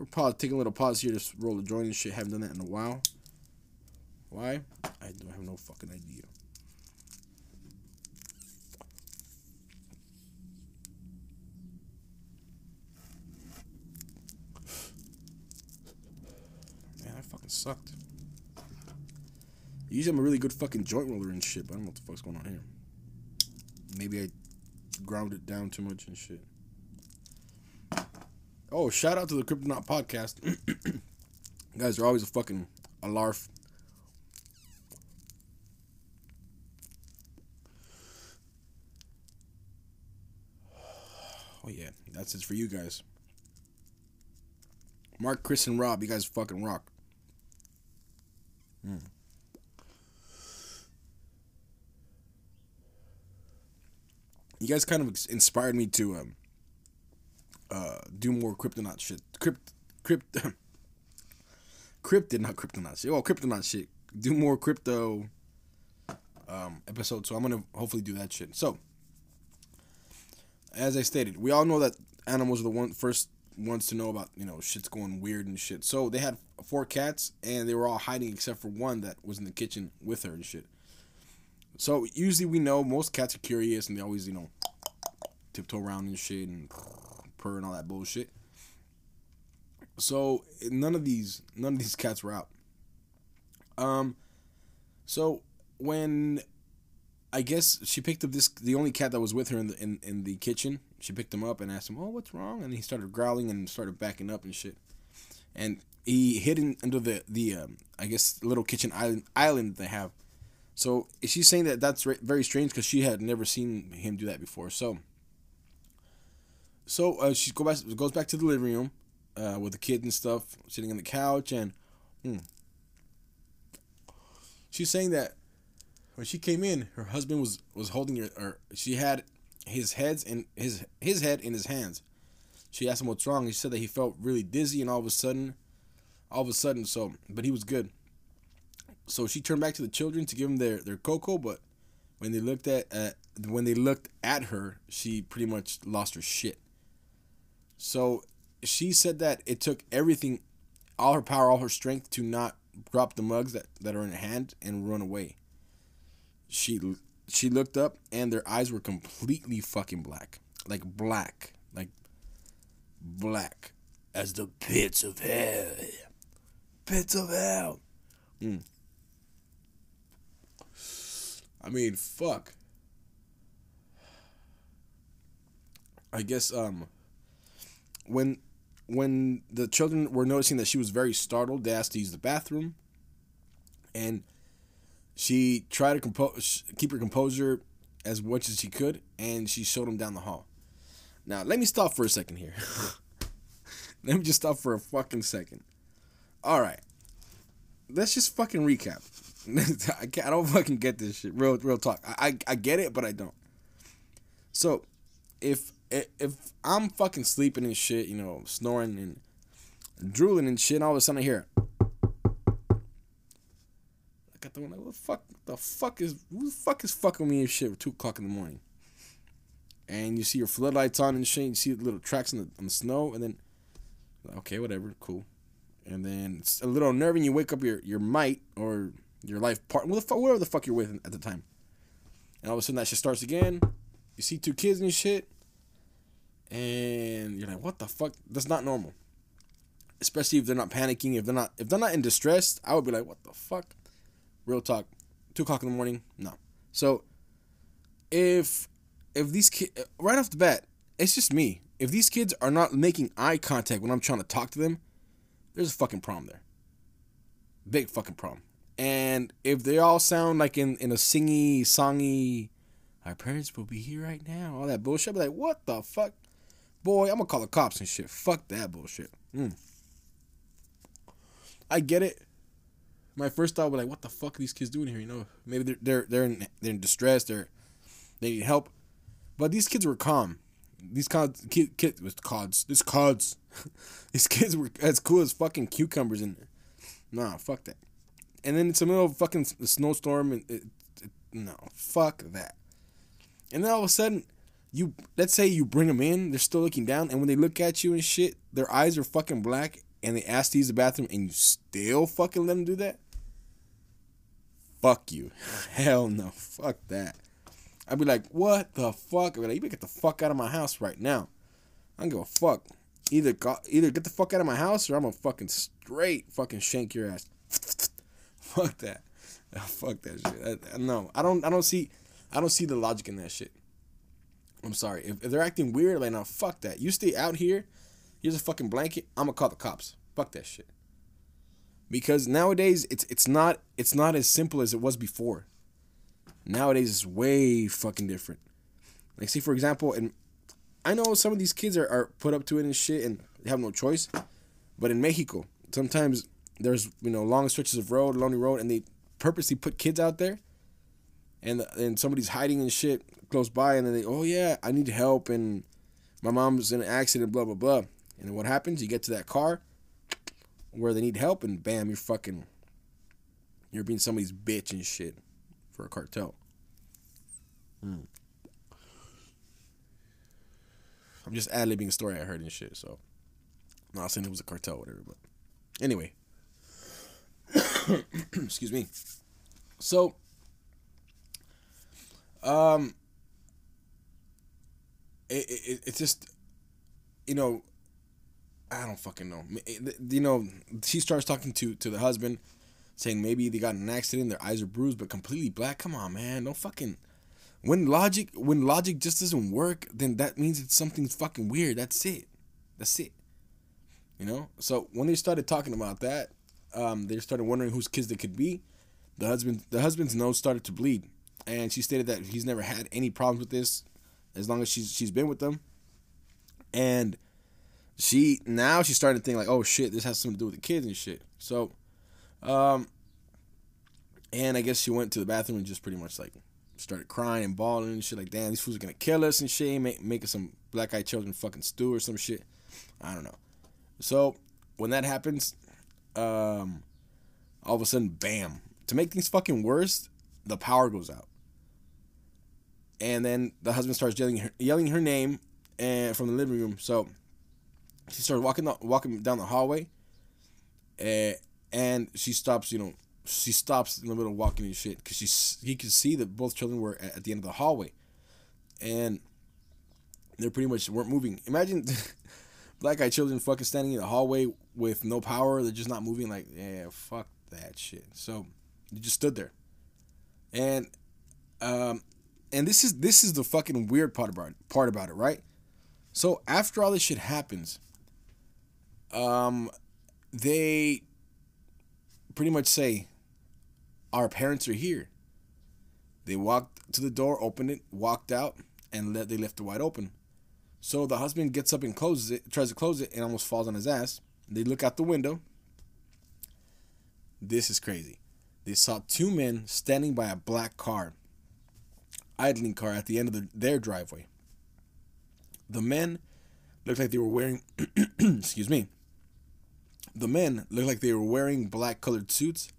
we're probably taking a little pause here to roll the joint and shit. Haven't done that in a while. Why? I don't have no fucking idea. Man, that fucking sucked. Usually I'm a really good fucking joint roller and shit, but I don't know what the fuck's going on here. Maybe I ground it down too much and shit. Oh, shout out to the Cryptonaut podcast. you guys are always a fucking a larf. Oh yeah, that's it for you guys. Mark, Chris, and Rob, you guys fucking rock. Mm. You guys kind of inspired me to um, do more Cryptonaut shit. Crypt, crypt, cryptid, not Cryptonaut shit. Oh, Cryptonaut shit. Do more crypto um, episodes. So I'm gonna hopefully do that shit. So, as I stated, we all know that animals are the one first ones to know about you know shit's going weird and shit. So they had four cats and they were all hiding except for one that was in the kitchen with her and shit. So usually we know most cats are curious and they always you know tiptoe around and shit and purr and all that bullshit. So none of these none of these cats were out. Um, so when I guess she picked up this the only cat that was with her in the in, in the kitchen. She picked him up and asked him, "Oh, what's wrong?" And he started growling and started backing up and shit. And he hid in, under the the um, I guess little kitchen island island that they have. So she's saying that that's very strange because she had never seen him do that before. So so uh, she go back goes back to the living room uh, with the kids and stuff, sitting on the couch, and hmm, she's saying that when she came in, her husband was was holding her, or she had his heads in his his head in his hands. She asked him what's wrong. He said that he felt really dizzy, and all of a sudden, all of a sudden, so but he was good. So she turned back to the children to give them their their cocoa, but when they looked at uh, when they looked at her, she pretty much lost her shit. So she said that it took everything, all her power, all her strength to not drop the mugs that, that are in her hand and run away she she looked up and their eyes were completely fucking black, like black, like black as the pits of hell, pits of hell. Mm. I mean, fuck. I guess um when when the children were noticing that she was very startled, they asked to use the bathroom. And she tried to compose, keep her composure as much as she could, and she showed them down the hall. Now, let me stop for a second here. let me just stop for a fucking second. All right, let's just fucking recap. I, I don't fucking get this shit. Real, real talk. I, I, I get it, but I don't. So, if if I'm fucking sleeping and shit, you know, snoring and drooling and shit, and all of a sudden I hear I got the one like, what the fuck? The fuck is who the fuck is fucking me and shit at two o'clock in the morning? And you see your floodlights on and shit. You see the little tracks in the on the snow, and then okay, whatever, cool. And then it's a little unnerving. You wake up your your mate or your life partner, whatever the fuck you're with at the time. And all of a sudden that shit starts again. You see two kids and shit, and you're like, what the fuck? That's not normal. Especially if they're not panicking, if they're not if they're not in distress, I would be like, what the fuck? Real talk. Two o'clock in the morning. No. So if if these kids right off the bat, it's just me. If these kids are not making eye contact when I'm trying to talk to them, there's a fucking problem there. Big fucking problem. And if they all sound like in, in a singy, songy, our parents will be here right now, all that bullshit, I'll be like, what the fuck? Boy, I'm gonna call the cops and shit. Fuck that bullshit. Mm. I get it my first thought was like, what the fuck are these kids doing here? You know, maybe they're they're they're in, they're in distress. They're they need help, but these kids were calm. These kids, kid, kid was cods. These cods, these kids were as cool as fucking cucumbers in there. Nah, fuck that. And then it's a middle fucking snowstorm, and it, it, no, fuck that. And then all of a sudden, you let's say you bring them in, they're still looking down, and when they look at you and shit, their eyes are fucking black, and they ask to use the bathroom, and you still fucking let them do that fuck you. Hell no. Fuck that. I'd be like, what the fuck? I'd be like, you better get the fuck out of my house right now. I don't give a fuck. Either go, either get the fuck out of my house or I'm gonna fucking straight fucking shank your ass. fuck that. fuck that shit. I, no, I don't. I don't see. I don't see the logic in that shit. I'm sorry. If, if they're acting weird, like, now, fuck that. You stay out here. Here's a fucking blanket. I'm gonna call the cops. Fuck that shit because nowadays it's it's not it's not as simple as it was before. Nowadays it's way fucking different. Like see for example, and I know some of these kids are, are put up to it and shit and they have no choice. But in Mexico, sometimes there's you know long stretches of road, lonely road, and they purposely put kids out there, and and somebody's hiding and shit close by, and then they oh yeah I need help and my mom's in an accident, blah blah blah, and what happens? You get to that car where they need help, and bam, you're fucking you're being somebody's bitch and shit for a cartel. Hmm. I'm just ad libbing a story I heard and shit. So, I'm not saying it was a cartel, whatever. But anyway, excuse me. So, um, it, it it's just, you know, I don't fucking know. You know, she starts talking to to the husband, saying maybe they got an accident, their eyes are bruised, but completely black. Come on, man, don't fucking when logic when logic just doesn't work, then that means it's something fucking weird. That's it. That's it. You know. So when they started talking about that, um, they started wondering whose kids they could be. The husband, the husband's nose started to bleed, and she stated that he's never had any problems with this, as long as she's she's been with them. And she now she's starting to think like, oh shit, this has something to do with the kids and shit. So, um, and I guess she went to the bathroom and just pretty much like started crying and bawling and shit. Like, damn, these fools are gonna kill us and shit. Make, making some black eyed children fucking stew or some shit. I don't know. So when that happens, um, all of a sudden, bam. To make things fucking worse, the power goes out. And then the husband starts yelling her, yelling her name and from the living room. So she started walking walking down the hallway, and, and she stops. You know, she stops in the middle of walking and shit because she he could see that both children were at, at the end of the hallway, and they pretty much weren't moving. Imagine black eyed children fucking standing in the hallway with no power. They're just not moving. Like yeah, fuck that shit. So they just stood there, and um, and this is this is the fucking weird part about it, part about it, right? So after all this shit happens, um, they pretty much say, Our parents are here. They walked to the door, opened it, walked out, and let, they left it wide open. So the husband gets up and closes it, tries to close it, and almost falls on his ass. They look out the window. This is crazy. They saw two men standing by a black car, idling car at the end of the, their driveway. The men looked like they were wearing, excuse me, the men looked like they were wearing black colored suits,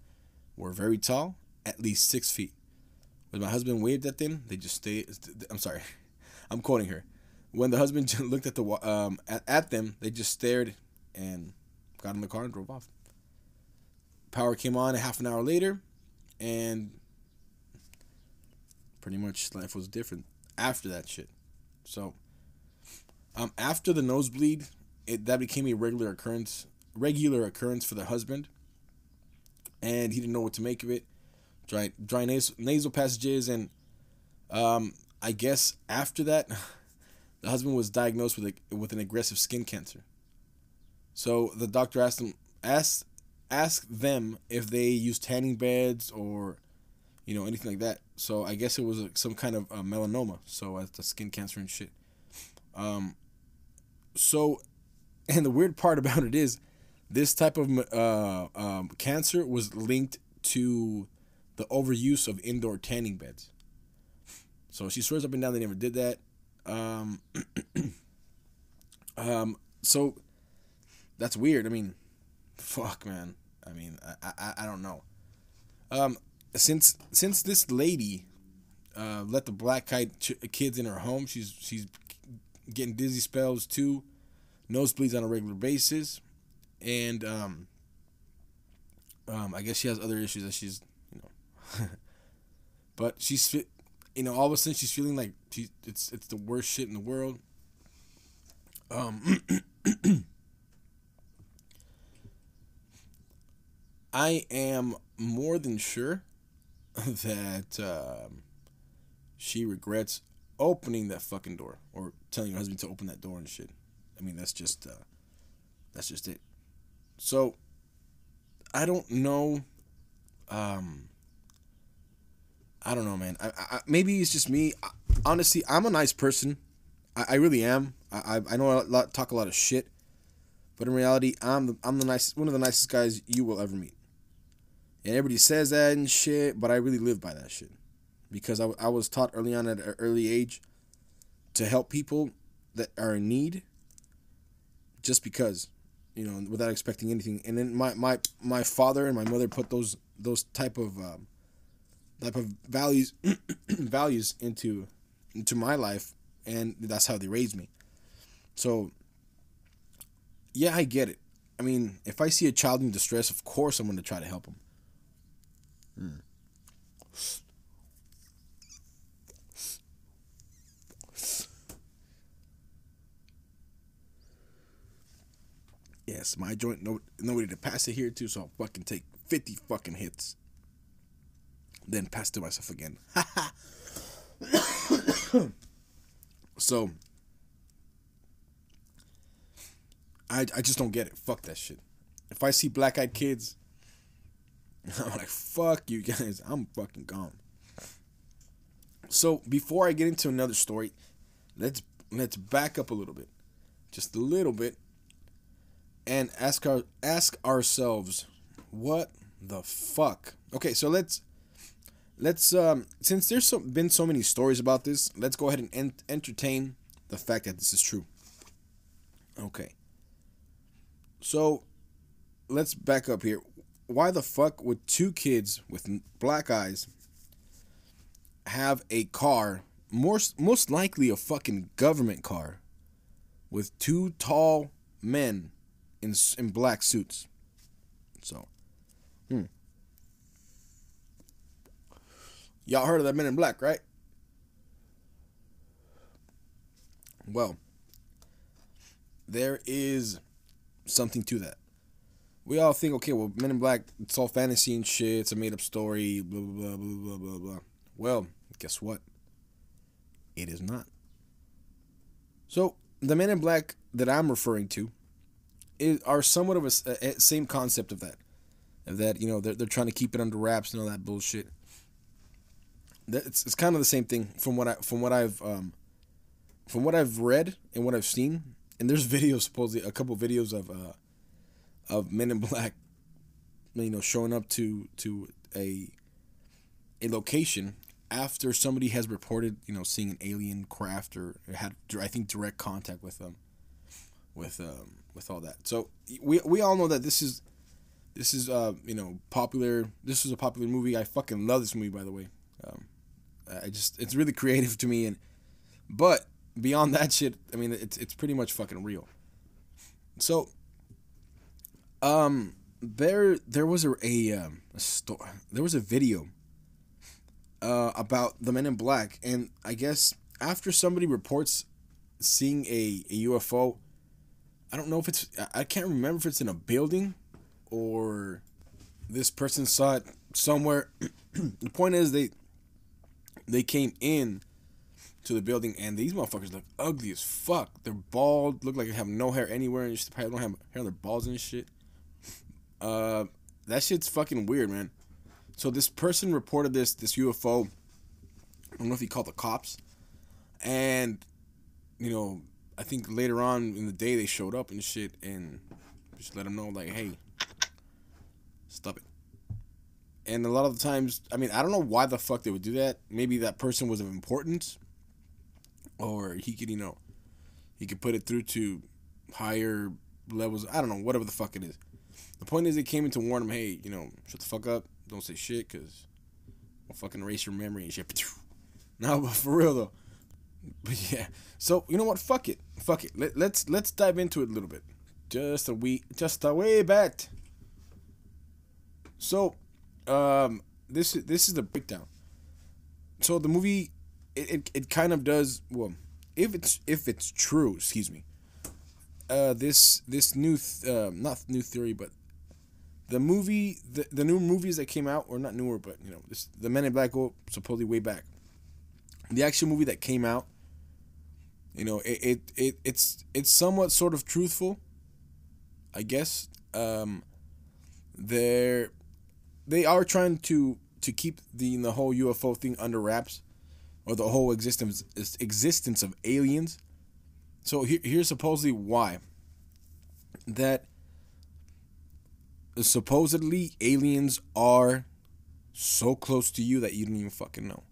were very tall, at least six feet. When my husband waved at them, they just stayed. I'm sorry, I'm quoting her. When the husband looked at the um at, at them, they just stared and got in the car and drove off. Power came on a half an hour later, and pretty much life was different after that shit. So, um, after the nosebleed, it that became a regular occurrence regular occurrence for the husband, and he didn't know what to make of it. Dry, dry nasal, nasal passages, and um, I guess after that, the husband was diagnosed with a, with an aggressive skin cancer. So the doctor asked him asked asked them if they used tanning beds or you know anything like that. So I guess it was some kind of melanoma. So that's the skin cancer and shit. Um. So, and the weird part about it is this type of uh, um, cancer was linked to the overuse of indoor tanning beds. So she swears up and down they never did that. Um, um, so that's weird. I mean, fuck, man. I mean, I, I, I don't know. Um, since since this lady uh, let the black eyed ch- kids in her home, she's she's getting dizzy spells too, nosebleeds on a regular basis and um, um, I guess she has other issues that she's, you know, but she's, you know, all of a sudden she's feeling like she, it's it's the worst shit in the world. Um, I am more than sure that um, she regrets opening that fucking door or telling her husband to open that door and shit. I mean, that's just uh, that's just it. So I don't know. Um, I don't know, man. I, I, maybe it's just me. Honestly, I'm a nice person. I, I really am. I, I know a lot, talk a lot of shit, but in reality, I'm the I'm the nicest one of the nicest guys you will ever meet. And everybody says that and shit, but I really live by that shit. Because I, I was taught early on at an early age to help people that are in need just because you know without expecting anything. And then my my my father and my mother put those those type of um, type of values values into into my life and that's how they raised me. So yeah i get it. I mean if i see a child in distress of course i'm going to try to help them hmm. Yes, my joint. No, nobody to pass it here to, so I'll fucking take fifty fucking hits. Then pass to myself again. so, I I just don't get it. Fuck that shit. If I see black eyed kids, I'm like, fuck you guys. I'm fucking gone. So before I get into another story, let's let's back up a little bit, just a little bit, and ask our ask ourselves what the fuck okay so let's let's um since there's so, been so many stories about this let's go ahead and ent- entertain the fact that this is true okay so let's back up here why the fuck would two kids with black eyes have a car more most likely a fucking government car with two tall men in in black suits. So, hmm. Y'all heard of that Men in Black, right? Well, there is something to that. We all think, okay, well, Men in Black, it's all fantasy and shit. It's a made up story. Blah blah blah blah blah blah. Well, guess what? It is not. So the Men in Black that I'm referring to are somewhat of a, a, same concept of that, of that you know they're they're trying to keep it under wraps and all that bullshit. That it's it's kind of the same thing from what I from what I've um, from what I've read and what I've seen, and there's videos supposedly a couple videos of uh, of Men in Black, you know, showing up to to a a location after somebody has reported, you know, seeing an alien craft or had I think direct contact with them, with um, with all that. So we we all know that this is this is uh you know popular. This is a popular movie. I fucking love this movie by the way. Um, I just it's really creative to me and but beyond that shit, I mean it's it's pretty much fucking real. So um there there was a a, um, a there was a video uh about the men in black and I guess after somebody reports seeing a, a UFO I don't know if it's I can't remember if it's in a building or this person saw it somewhere. the point is they they came in to the building and these motherfuckers look ugly as fuck. They're bald, look like they have no hair anywhere, and just probably don't have hair on their balls and shit. Uh, that shit's fucking weird, man. So this person reported this this UFO. I don't know if he called the cops, and you know I think later on in the day they showed up and shit and just let them know like, hey, stop it. And a lot of the times, I mean, I don't know why the fuck they would do that. Maybe that person was of importance, or he could, you know, he could put it through to higher levels. I don't know, whatever the fuck it is. The point is, they came in to warn him, hey, you know, shut the fuck up, don't say shit, cause I'll fucking erase your memory and shit. No, but for real though, but yeah. So you know what? Fuck it. Fuck it. Let, let's let's dive into it a little bit. Just a wee, just a way back. So, um, this this is the breakdown. So the movie, it, it, it kind of does well. If it's if it's true, excuse me. Uh, this this new th- uh, not new theory, but the movie the, the new movies that came out or not newer, but you know this the Men in Black go supposedly way back. The actual movie that came out you know, it, it, it it's it's somewhat sort of truthful, I guess. Um, they're they are trying to to keep the the whole UFO thing under wraps, or the whole existence existence of aliens. So here, here's supposedly why. that supposedly aliens are so close to you that you don't even fucking know.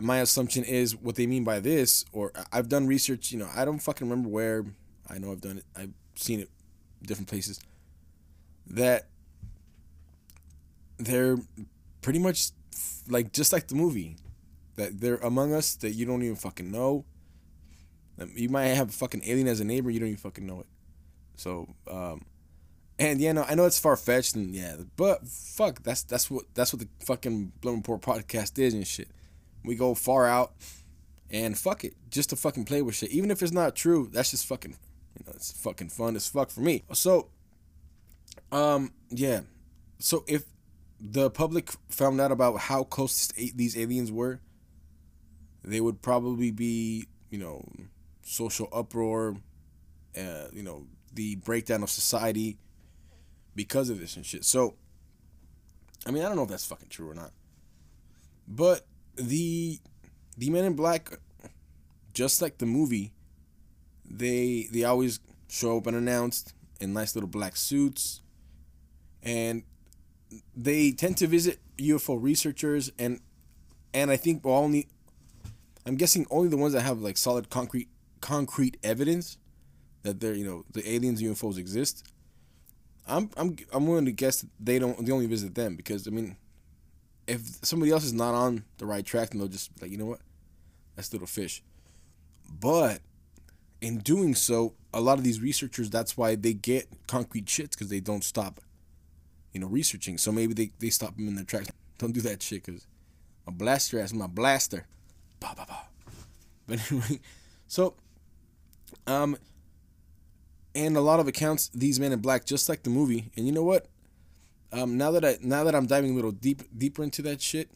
My assumption is what they mean by this, or I've done research, you know, I don't fucking remember where. I know I've done it, I've seen it different places. That they're pretty much like just like the movie that they're among us that you don't even fucking know. You might have a fucking alien as a neighbor, you don't even fucking know it. So, um, and yeah, no, I know it's far fetched and yeah, but fuck, that's that's what that's what the fucking Blunt podcast is and shit. We go far out and fuck it, just to fucking play with shit. Even if it's not true, that's just fucking, you know, it's fucking fun as fuck for me. So, um, yeah, so if the public found out about how close these aliens were, they would probably be, you know, social uproar, uh, you know, the breakdown of society because of this and shit. So, I mean, I don't know if that's fucking true or not, but the the Men in Black, just like the movie, they they always show up unannounced in nice little black suits, and they tend to visit UFO researchers and and I think only I'm guessing only the ones that have like solid concrete concrete evidence that they're you know the aliens UFOs exist. I'm I'm I'm willing to guess that they don't they only visit them because I mean if somebody else is not on the right track then they'll just like you know what that's little fish. But in doing so, a lot of these researchers that's why they get concrete shits because they don't stop you know, researching. So maybe they, they stop them in their tracks. Don't do that shit because my blaster ass, my blaster. Bah, bah, bah. But anyway, so, um, and a lot of accounts, these men in black, just like the movie. And you know what? Um, now that I now that I'm diving a little deep deeper into that shit,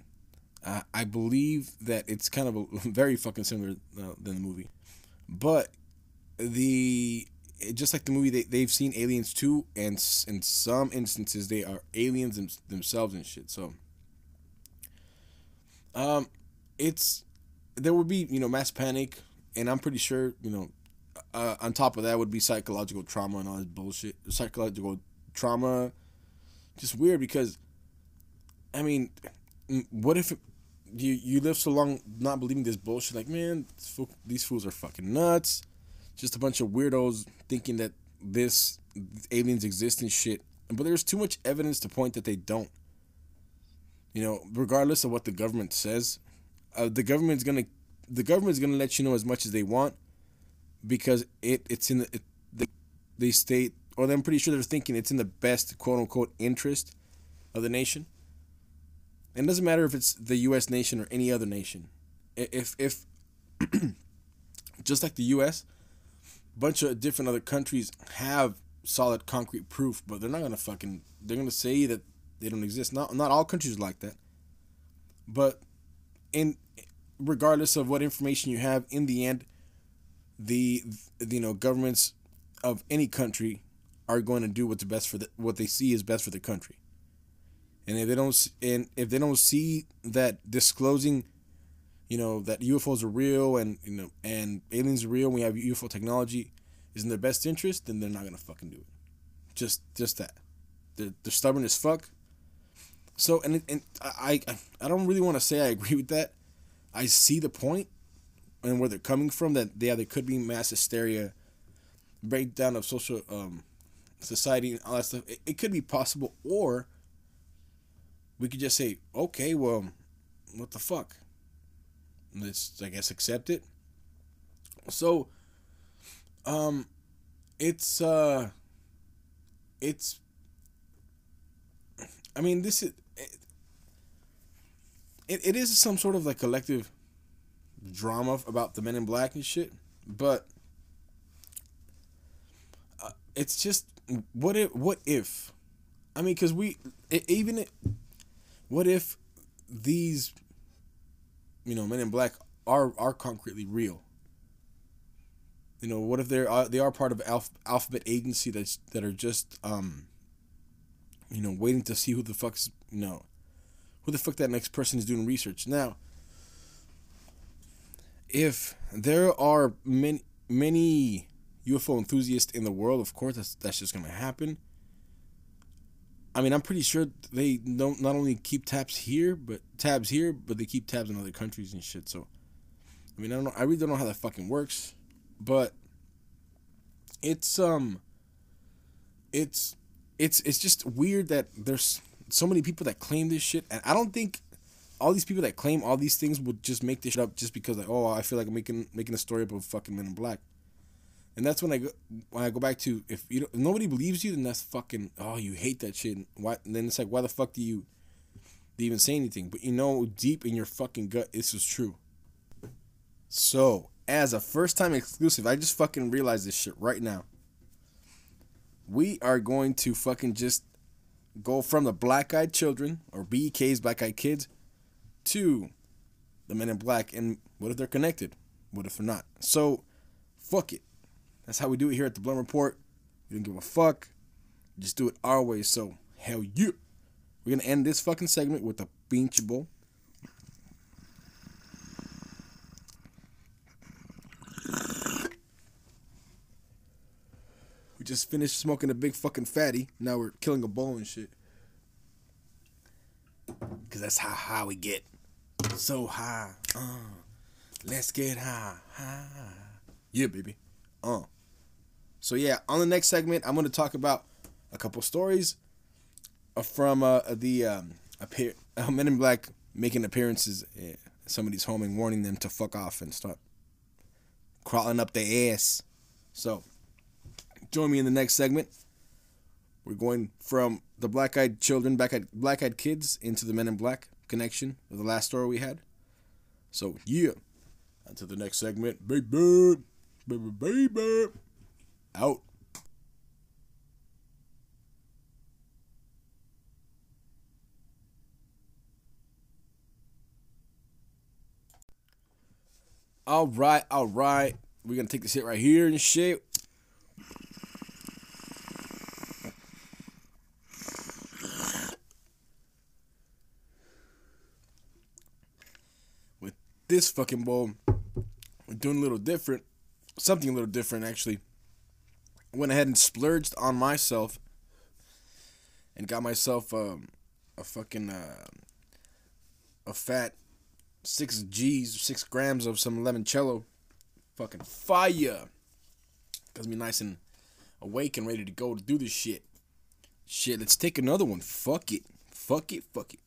uh, I believe that it's kind of a, very fucking similar uh, than the movie, but the just like the movie, they they've seen aliens too, and in some instances they are aliens them, themselves and shit. So, um, it's there would be you know mass panic, and I'm pretty sure you know, uh, on top of that would be psychological trauma and all this bullshit. Psychological trauma, just weird because, I mean, what if you you live so long not believing this bullshit? Like, man, these fools are fucking nuts just a bunch of weirdos thinking that this aliens exist and shit. But there's too much evidence to point that they don't. You know, regardless of what the government says, uh, the government's gonna the government's gonna let you know as much as they want because it it's in the it, they, they state or I'm pretty sure they're thinking it's in the best quote unquote interest of the nation. And it doesn't matter if it's the U.S. nation or any other nation. If if just like the U.S., a bunch of different other countries have solid concrete proof, but they're not gonna fucking they're gonna say that they don't exist. Not not all countries like that. But in regardless of what information you have, in the end, the, you know governments of any country are going to do what's best for the, what they see is best for the country. And if they don't and if they don't see that disclosing you know that UFOs are real and you know and aliens are real. And we have UFO technology is in their best interest, then they're not gonna fucking do it. Just just that. They're, they're stubborn as fuck. So and and I I, I don't really want to say I agree with that. I see the point and where they're coming from. That yeah, there could be mass hysteria, breakdown of social um, society and all that stuff. It, it could be possible, or we could just say, okay, well, what the fuck? let's I guess accept it. So um it's uh it's I mean this is it, it is some sort of like collective drama about the men in black and shit, but uh, it's just what if what if I mean cuz we even it, what if these you know, Men in Black are are concretely real. You know, what if they're uh, they are part of Alph- Alphabet Agency that's that are just um, you know, waiting to see who the fuck's you know, who the fuck that next person is doing research now. If there are many many UFO enthusiasts in the world. Of course, that's that's just gonna happen. I mean, I'm pretty sure they don't not only keep tabs here, but tabs here, but they keep tabs in other countries and shit. So, I mean, I don't know. I really don't know how that fucking works, but it's um, it's it's it's just weird that there's so many people that claim this shit, and I don't think all these people that claim all these things would just make this shit up just because like, oh, I feel like I'm making making a story of fucking Men in Black. And that's when I go when I go back to if you if nobody believes you, then that's fucking oh you hate that shit. and Why? And then it's like why the fuck do you, do you even say anything? But you know deep in your fucking gut this is true. So as a first time exclusive, I just fucking realized this shit right now. We are going to fucking just go from the Black Eyed Children or BEK's Black Eyed Kids to the Men in Black, and what if they're connected? What if they're not? So, fuck it that's how we do it here at the Blunt Report. We don't give a fuck. Just do it our way. So, hell yeah. We're going to end this fucking segment with a pinch bowl. We just finished smoking a big fucking fatty. Now we're killing a bowl and shit. Cause that's how high we get. So high. Uh, let's get high. High. Yeah, baby. Uh. So yeah, on the next segment, I'm going to talk about a couple stories from uh, the um, appear uh, Men in Black making appearances at somebody's home and warning them to fuck off and start crawling up their ass. So join me in the next segment. We're going from the Black Eyed Children, Black Eyed Black Eyed Kids, into the Men in Black connection of the last story we had. So yeah, onto the next segment, baby, baby, baby out. All right, all right. We're gonna take this hit right here and shit. This fucking bowl, doing a little different. Something a little different, actually went ahead and splurged on myself and got myself um, a fucking uh, a fat six G's, six grams of some limoncello, fucking fire. Cause me nice and awake and ready to go to do this shit. Shit, let's take another one. Fuck it, fuck it, fuck it.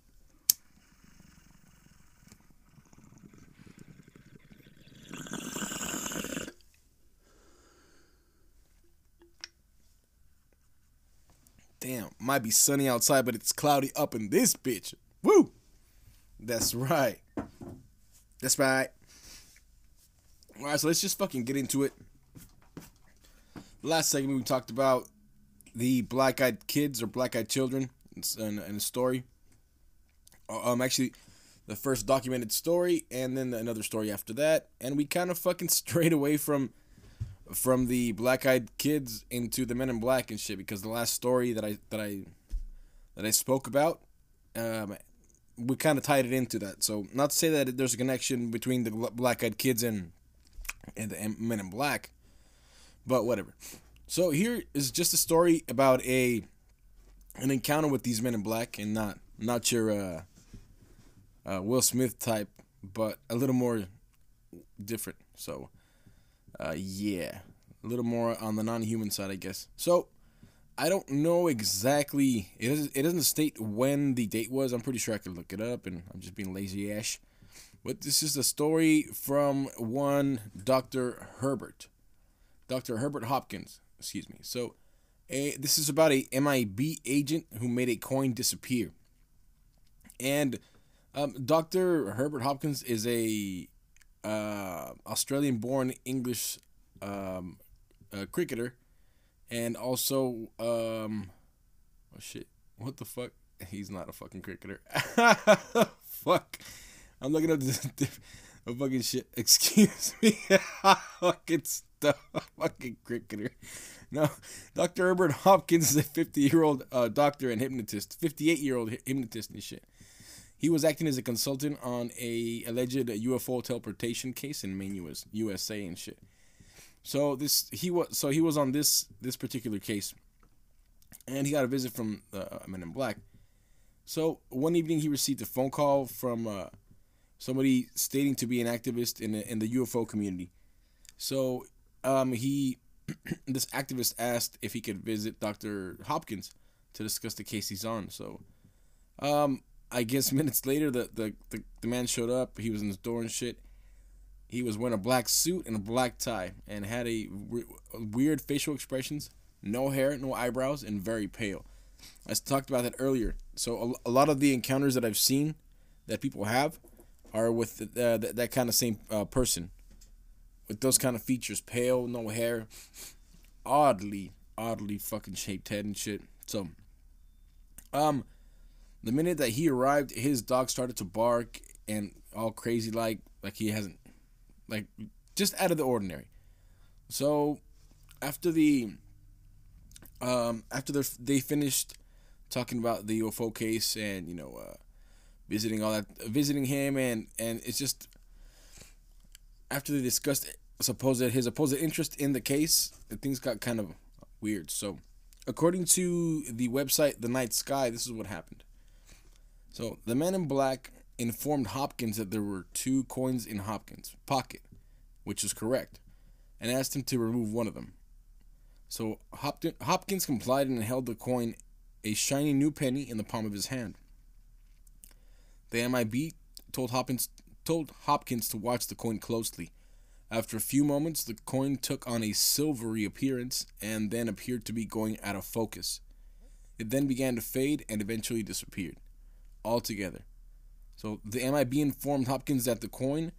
Damn, might be sunny outside, but it's cloudy up in this bitch. Woo! That's right. That's right. Alright, so let's just fucking get into it. Last segment we talked about the black eyed kids or black eyed children and a story. Uh, um, actually, the first documented story, and then another story after that, and we kind of fucking strayed away from from the black eyed kids into the men in black and shit because the last story that I that I that I spoke about um, we kind of tied it into that. So not to say that there's a connection between the black eyed kids and and the men in black, but whatever. So here is just a story about a an encounter with these men in black and not not your uh, uh, Will Smith type, but a little more different. So uh, yeah, a little more on the non-human side, I guess. So, I don't know exactly. It doesn't, it doesn't state when the date was. I'm pretty sure I could look it up, and I'm just being lazy ash. But this is a story from one Dr. Herbert, Dr. Herbert Hopkins. Excuse me. So, a, this is about a MIB agent who made a coin disappear. And um, Dr. Herbert Hopkins is a uh, Australian born English um, uh, cricketer, and also, um, oh shit, what the fuck? He's not a fucking cricketer. fuck. I'm looking up this fucking shit. Excuse me. fucking stuff. Fucking cricketer. No, Dr. Herbert Hopkins is a 50 year old uh, doctor and hypnotist, 58 year old hypnotist and shit. He was acting as a consultant on a alleged UFO teleportation case in Maine, US, USA and shit. So this he was so he was on this this particular case, and he got a visit from uh, Men in Black. So one evening he received a phone call from uh, somebody stating to be an activist in the, in the UFO community. So um, he this activist asked if he could visit Dr. Hopkins to discuss the case he's on. So um, I guess minutes later the, the, the, the man showed up. He was in the door and shit. He was wearing a black suit and a black tie and had a re- weird facial expressions, no hair, no eyebrows, and very pale. I talked about that earlier. So a, a lot of the encounters that I've seen that people have are with uh, that, that kind of same uh, person with those kind of features pale no hair oddly oddly fucking shaped head and shit so um the minute that he arrived his dog started to bark and all crazy like like he hasn't like just out of the ordinary so after the um after they finished talking about the UFO case and you know uh visiting all that, visiting him, and and it's just after they discussed supposed his supposed interest in the case, things got kind of weird. So, according to the website The Night Sky, this is what happened. So the man in black informed Hopkins that there were two coins in Hopkins' pocket, which is correct, and asked him to remove one of them. So Hopkins complied and held the coin, a shiny new penny, in the palm of his hand. The MIB told Hopkins told Hopkins to watch the coin closely. After a few moments, the coin took on a silvery appearance and then appeared to be going out of focus. It then began to fade and eventually disappeared altogether. So the MIB informed Hopkins that the coin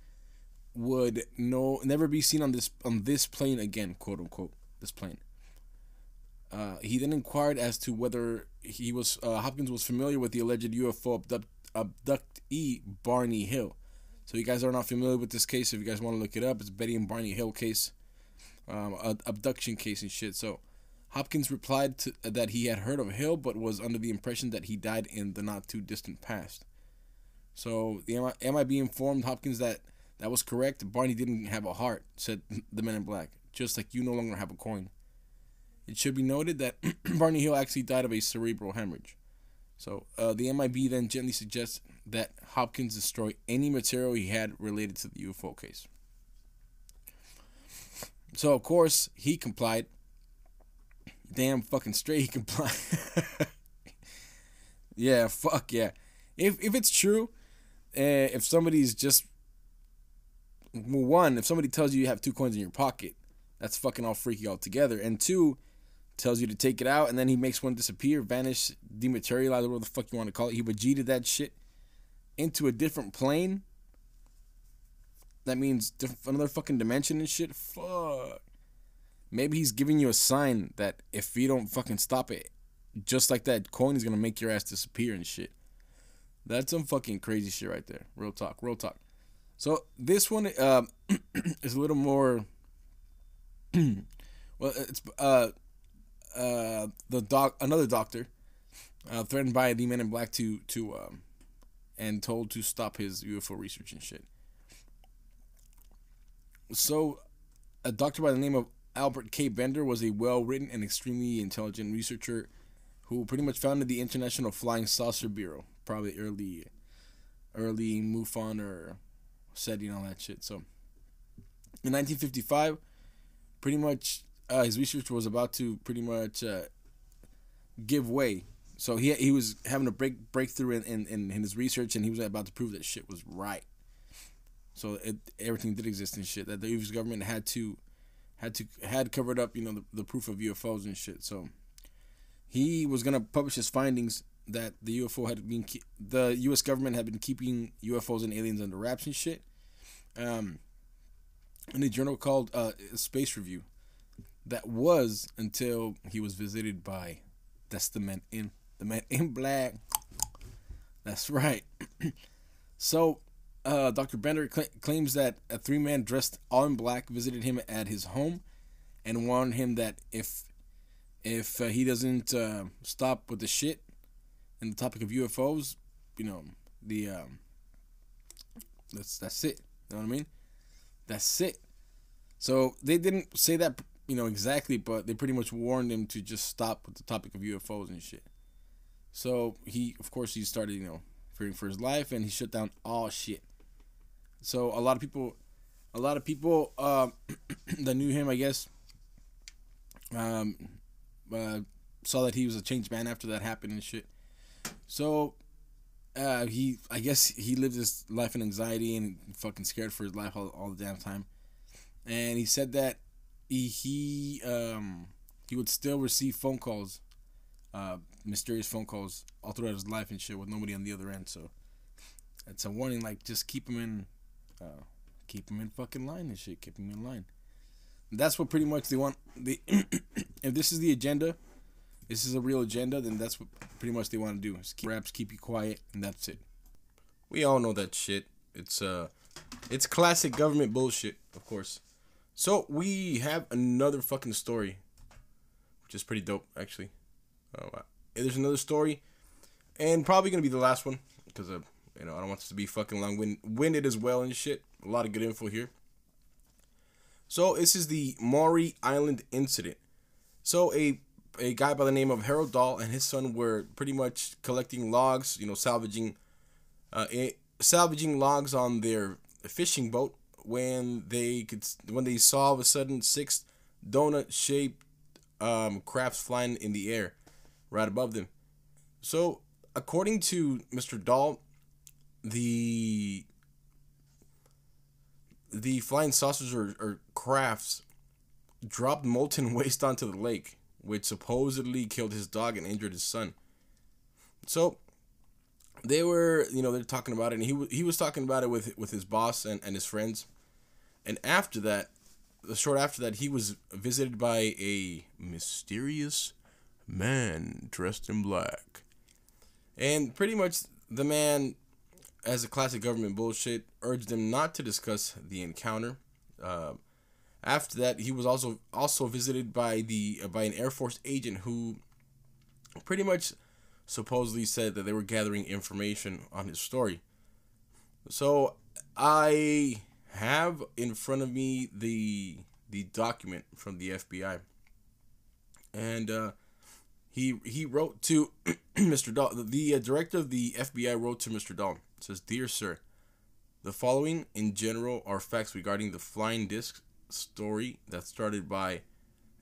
would no never be seen on this on this plane again, quote unquote, this plane. Uh, he then inquired as to whether he was uh, Hopkins was familiar with the alleged UFO abduct, abductee Barney Hill. So you guys are not familiar with this case. If you guys want to look it up, it's Betty and Barney Hill case, um, abduction case and shit. So Hopkins replied to, that he had heard of Hill, but was under the impression that he died in the not too distant past. So the MIB informed Hopkins that that was correct. Barney didn't have a heart, said the men in black, just like you no longer have a coin. It should be noted that Barney Hill actually died of a cerebral hemorrhage. So uh, the MIB then gently suggests that Hopkins destroy any material he had related to the UFO case. So of course he complied. Damn fucking straight he complied. yeah, fuck yeah. If if it's true, uh, if somebody's just well, one, if somebody tells you you have two coins in your pocket, that's fucking all freaky altogether. And two, tells you to take it out, and then he makes one disappear, vanish, dematerialize, whatever the fuck you want to call it. He Vegeta that shit into a different plane. That means another fucking dimension and shit. Fuck. Maybe he's giving you a sign that if you don't fucking stop it, just like that coin is gonna make your ass disappear and shit. That's some fucking crazy shit right there. Real talk, real talk. So this one uh, is a little more. well, it's uh, uh, the doc, another doctor, uh, threatened by the Men in Black to to um, and told to stop his UFO research and shit. So, a doctor by the name of Albert K. Bender was a well-written and extremely intelligent researcher who pretty much founded the International Flying Saucer Bureau, probably early, early MUFON or SETI and all that shit. So, in 1955, pretty much uh, his research was about to pretty much uh, give way. So he he was having a break breakthrough in, in, in his research, and he was about to prove that shit was right. So it, everything did exist and shit that the U.S. government had to had to had covered up, you know, the, the proof of UFOs and shit. So he was gonna publish his findings that the UFO had been the U.S. government had been keeping UFOs and aliens under wraps and shit. Um, in a journal called uh, Space Review that was until he was visited by that's the man in the man in black. That's right. so, uh, Dr. Bender cl- claims that a three man dressed all in black visited him at his home and warned him that if if uh, he doesn't uh, stop with the shit and the topic of UFOs, you know, the um, that's that's it. You know what I mean? That's it. So they didn't say that you know exactly, but they pretty much warned him to just stop with the topic of UFOs and shit. So he, of course, he started you know fearing for his life, and he shut down all shit. So a lot of people, a lot of people uh, that knew him, I guess, um, uh, saw that he was a changed man after that happened and shit. So uh, he, I guess, he lived his life in anxiety and fucking scared for his life all, all the damn time. And he said that he he um he would still receive phone calls, uh, mysterious phone calls all throughout his life and shit with nobody on the other end. So it's a warning, like just keep him in, uh, keep him in fucking line and shit. Keep him in line. That's what pretty much they want. They if this is the agenda, this is a real agenda, then that's what pretty much they want to do. Is keep wraps, keep you quiet, and that's it. We all know that shit. It's uh, it's classic government bullshit, of course. So we have another fucking story, which is pretty dope, actually. Oh. There's another story, and probably gonna be the last one because uh, you know I don't want this to be fucking long wind winded as well and shit. A lot of good info here. So this is the Maury Island incident. So a a guy by the name of Harold Dahl and his son were pretty much collecting logs, you know, salvaging, uh, salvaging logs on their fishing boat when they could when they saw all of a sudden six donut shaped um, crafts flying in the air right above them. So according to Mr. Dahl, the the flying saucers or, or crafts dropped molten waste onto the lake, which supposedly killed his dog and injured his son. So they were, you know, they're talking about it, and he he was talking about it with with his boss and, and his friends. And after that, the short after that, he was visited by a mysterious man dressed in black. And pretty much the man, as a classic government bullshit, urged him not to discuss the encounter. Uh, after that, he was also also visited by the uh, by an Air Force agent who pretty much supposedly said that they were gathering information on his story. So I have in front of me the the document from the FBI, and uh, he he wrote to Mr. Dahl. The uh, director of the FBI wrote to Mr. Dahl. It says, "Dear sir, the following in general are facts regarding the flying disc story that started by,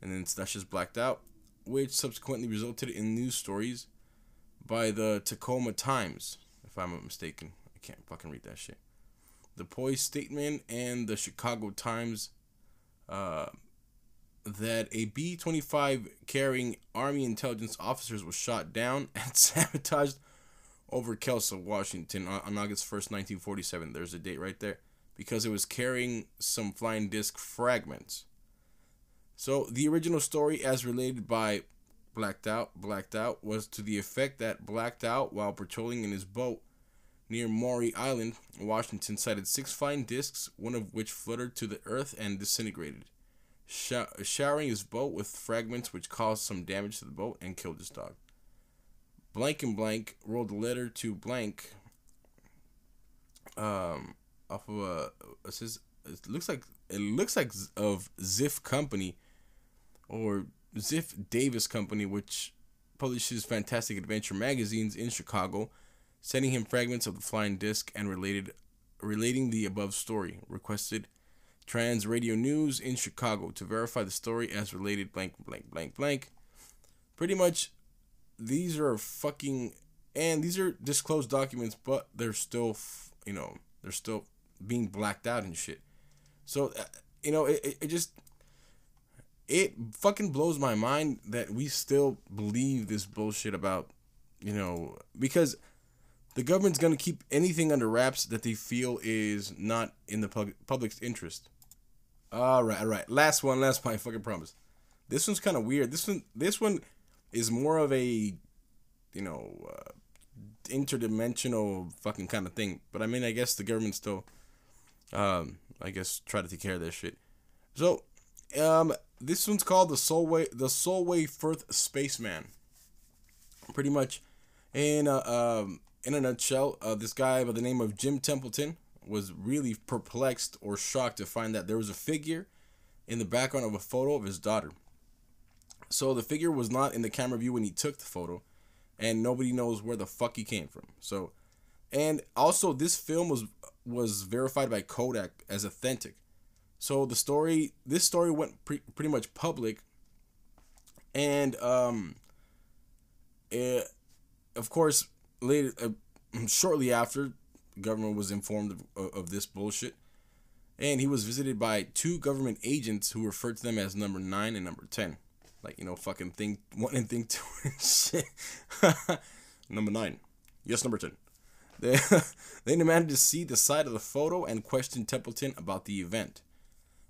and then that's just blacked out, which subsequently resulted in news stories by the Tacoma Times, if I'm not mistaken. I can't fucking read that shit." the Boise Statesman and the Chicago Times uh, that a B 25 carrying Army intelligence officers was shot down and sabotaged over Kelso, Washington on August 1st, 1947. There's a date right there. Because it was carrying some flying disc fragments. So the original story, as related by Blacked Out, Blacked Out, was to the effect that Blacked Out, while patrolling in his boat, near Maury Island, Washington, sighted six flying discs, one of which fluttered to the earth and disintegrated, showering his boat with fragments which caused some damage to the boat and killed his dog. Blank and Blank wrote a letter to Blank um, off of a it says it looks like it looks like of Ziff Company or Ziff Davis Company, which publishes fantastic adventure magazines in Chicago sending him fragments of the flying disc and related relating the above story. Requested Trans Radio News in Chicago to verify the story as related blank blank blank blank. Pretty much these are fucking and these are disclosed documents, but they're still you know, they're still being blacked out and shit. So uh, you know, it, it just it fucking blows my mind that we still believe this bullshit about you know because the government's going to keep anything under wraps that they feel is not in the pub- public's interest. All right, all right. Last one, last one. I fucking promise. This one's kind of weird. This one, this one is more of a, you know, uh, interdimensional fucking kind of thing. But I mean, I guess the government still, um, I guess, try to take care of this shit. So, um, this one's called the Solway, the Solway Firth Spaceman. Pretty much, in uh, um, in a nutshell, uh, this guy by the name of Jim Templeton was really perplexed or shocked to find that there was a figure in the background of a photo of his daughter. So the figure was not in the camera view when he took the photo, and nobody knows where the fuck he came from. So, and also this film was was verified by Kodak as authentic. So the story, this story went pre- pretty much public, and um, it, of course, later, uh, shortly after, government was informed of, of this bullshit, and he was visited by two government agents who referred to them as number nine and number ten, like you know, fucking thing one and thing two and shit. number nine, yes, number ten. They they demanded to see the side of the photo and questioned Templeton about the event.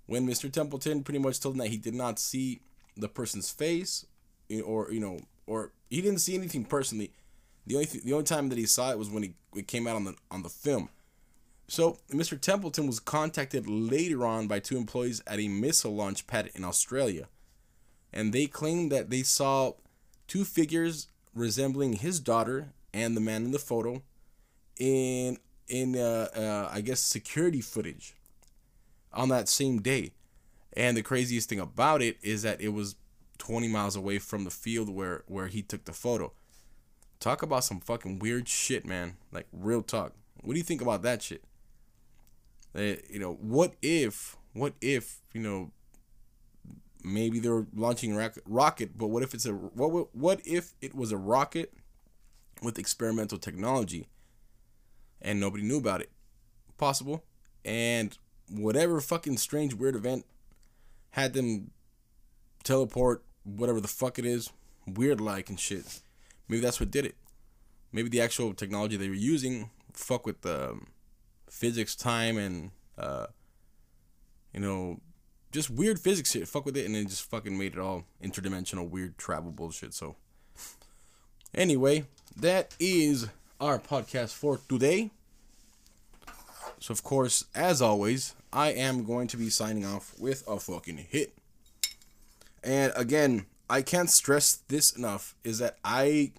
When Mr. Templeton pretty much told them that he did not see the person's face, or you know, or he didn't see anything personally. The only th- the only time that he saw it was when he it came out on the on the film. So Mr. Templeton was contacted later on by two employees at a missile launch pad in Australia, and they claimed that they saw two figures resembling his daughter and the man in the photo in in uh, uh, I guess security footage on that same day. And the craziest thing about it is that it was 20 miles away from the field where where he took the photo. Talk about some fucking weird shit, man. Like real talk. What do you think about that shit? Uh, you know, what if what if, you know, maybe they're launching rocket, but what if it's a what what if it was a rocket with experimental technology and nobody knew about it? Possible. And whatever fucking strange weird event had them teleport whatever the fuck it is, weird like and shit. Maybe that's what did it. Maybe the actual technology they were using fuck with the um, physics, time, and uh, you know, just weird physics shit. Fuck with it, and then just fucking made it all interdimensional, weird travel bullshit. So, anyway, that is our podcast for today. So, of course, as always, I am going to be signing off with a fucking hit. And again, I can't stress this enough is that I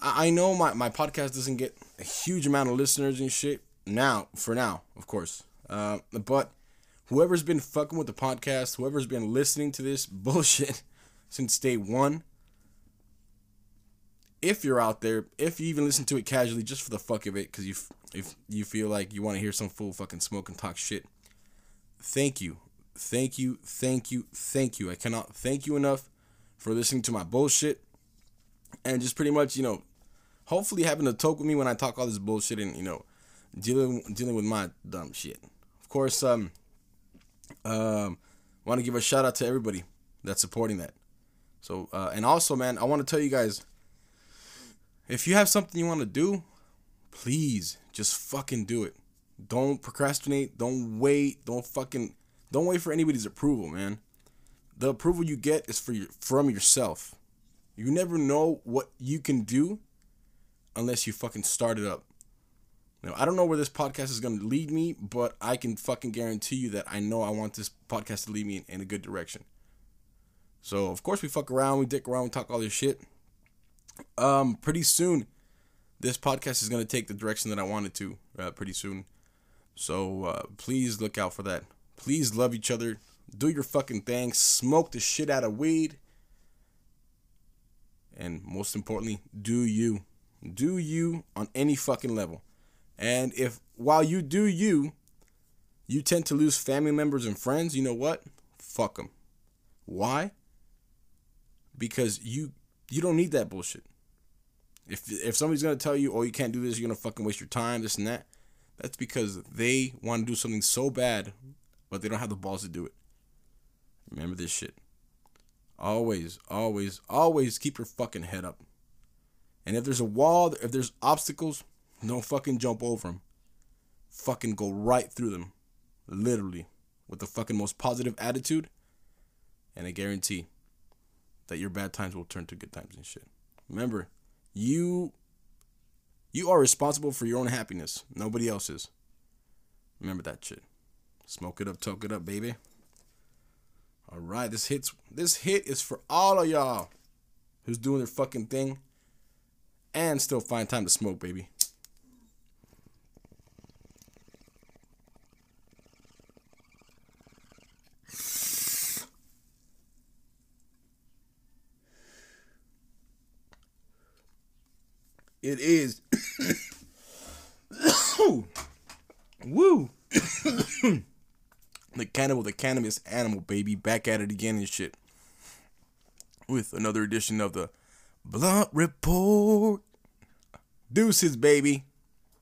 I know my, my podcast doesn't get a huge amount of listeners and shit now, for now, of course. Uh, but whoever's been fucking with the podcast, whoever's been listening to this bullshit since day one, if you're out there, if you even listen to it casually just for the fuck of it, because you if you feel like you want to hear some fool fucking smoke and talk shit, thank you thank you, thank you, thank you. I cannot thank you enough for listening to my bullshit and just pretty much, you know, hopefully having to talk with me when I talk all this bullshit and, you know, dealing dealing with my dumb shit. Of course, um um want to give a shout out to everybody that's supporting that. So, uh, and also, man, I want to tell you guys if you have something you want to do, please just fucking do it. Don't procrastinate. Don't wait. Don't fucking don't wait for anybody's approval, man. The approval you get is for your, from yourself. You never know what you can do unless you fucking start it up. Now, I don't know where this podcast is going to lead me, but I can fucking guarantee you that I know I want this podcast to lead me in, in a good direction. So, of course, we fuck around, we dick around, we talk all this shit. Um, pretty soon, this podcast is going to take the direction that I wanted to, uh, pretty soon. So, uh, please look out for that. Please love each other. Do your fucking thing. Smoke the shit out of weed. And most importantly, do you. Do you on any fucking level. And if while you do you, you tend to lose family members and friends, you know what? Fuck them. Why? Because you you don't need that bullshit. If if somebody's gonna tell you, oh, you can't do this, you're gonna fucking waste your time, this and that, that's because they want to do something so bad but they don't have the balls to do it. Remember this shit. Always, always, always keep your fucking head up. And if there's a wall, if there's obstacles, don't fucking jump over them. Fucking go right through them. Literally. With the fucking most positive attitude. And I guarantee that your bad times will turn to good times and shit. Remember, you you are responsible for your own happiness. Nobody else's. Remember that shit. Smoke it up, toke it up, baby. All right, this hits. This hit is for all of y'all who's doing their fucking thing and still find time to smoke, baby. It is. Woo. Woo The Cannabowl, the cannabis animal, baby, back at it again and shit. With another edition of the Blunt Report. Deuces, baby.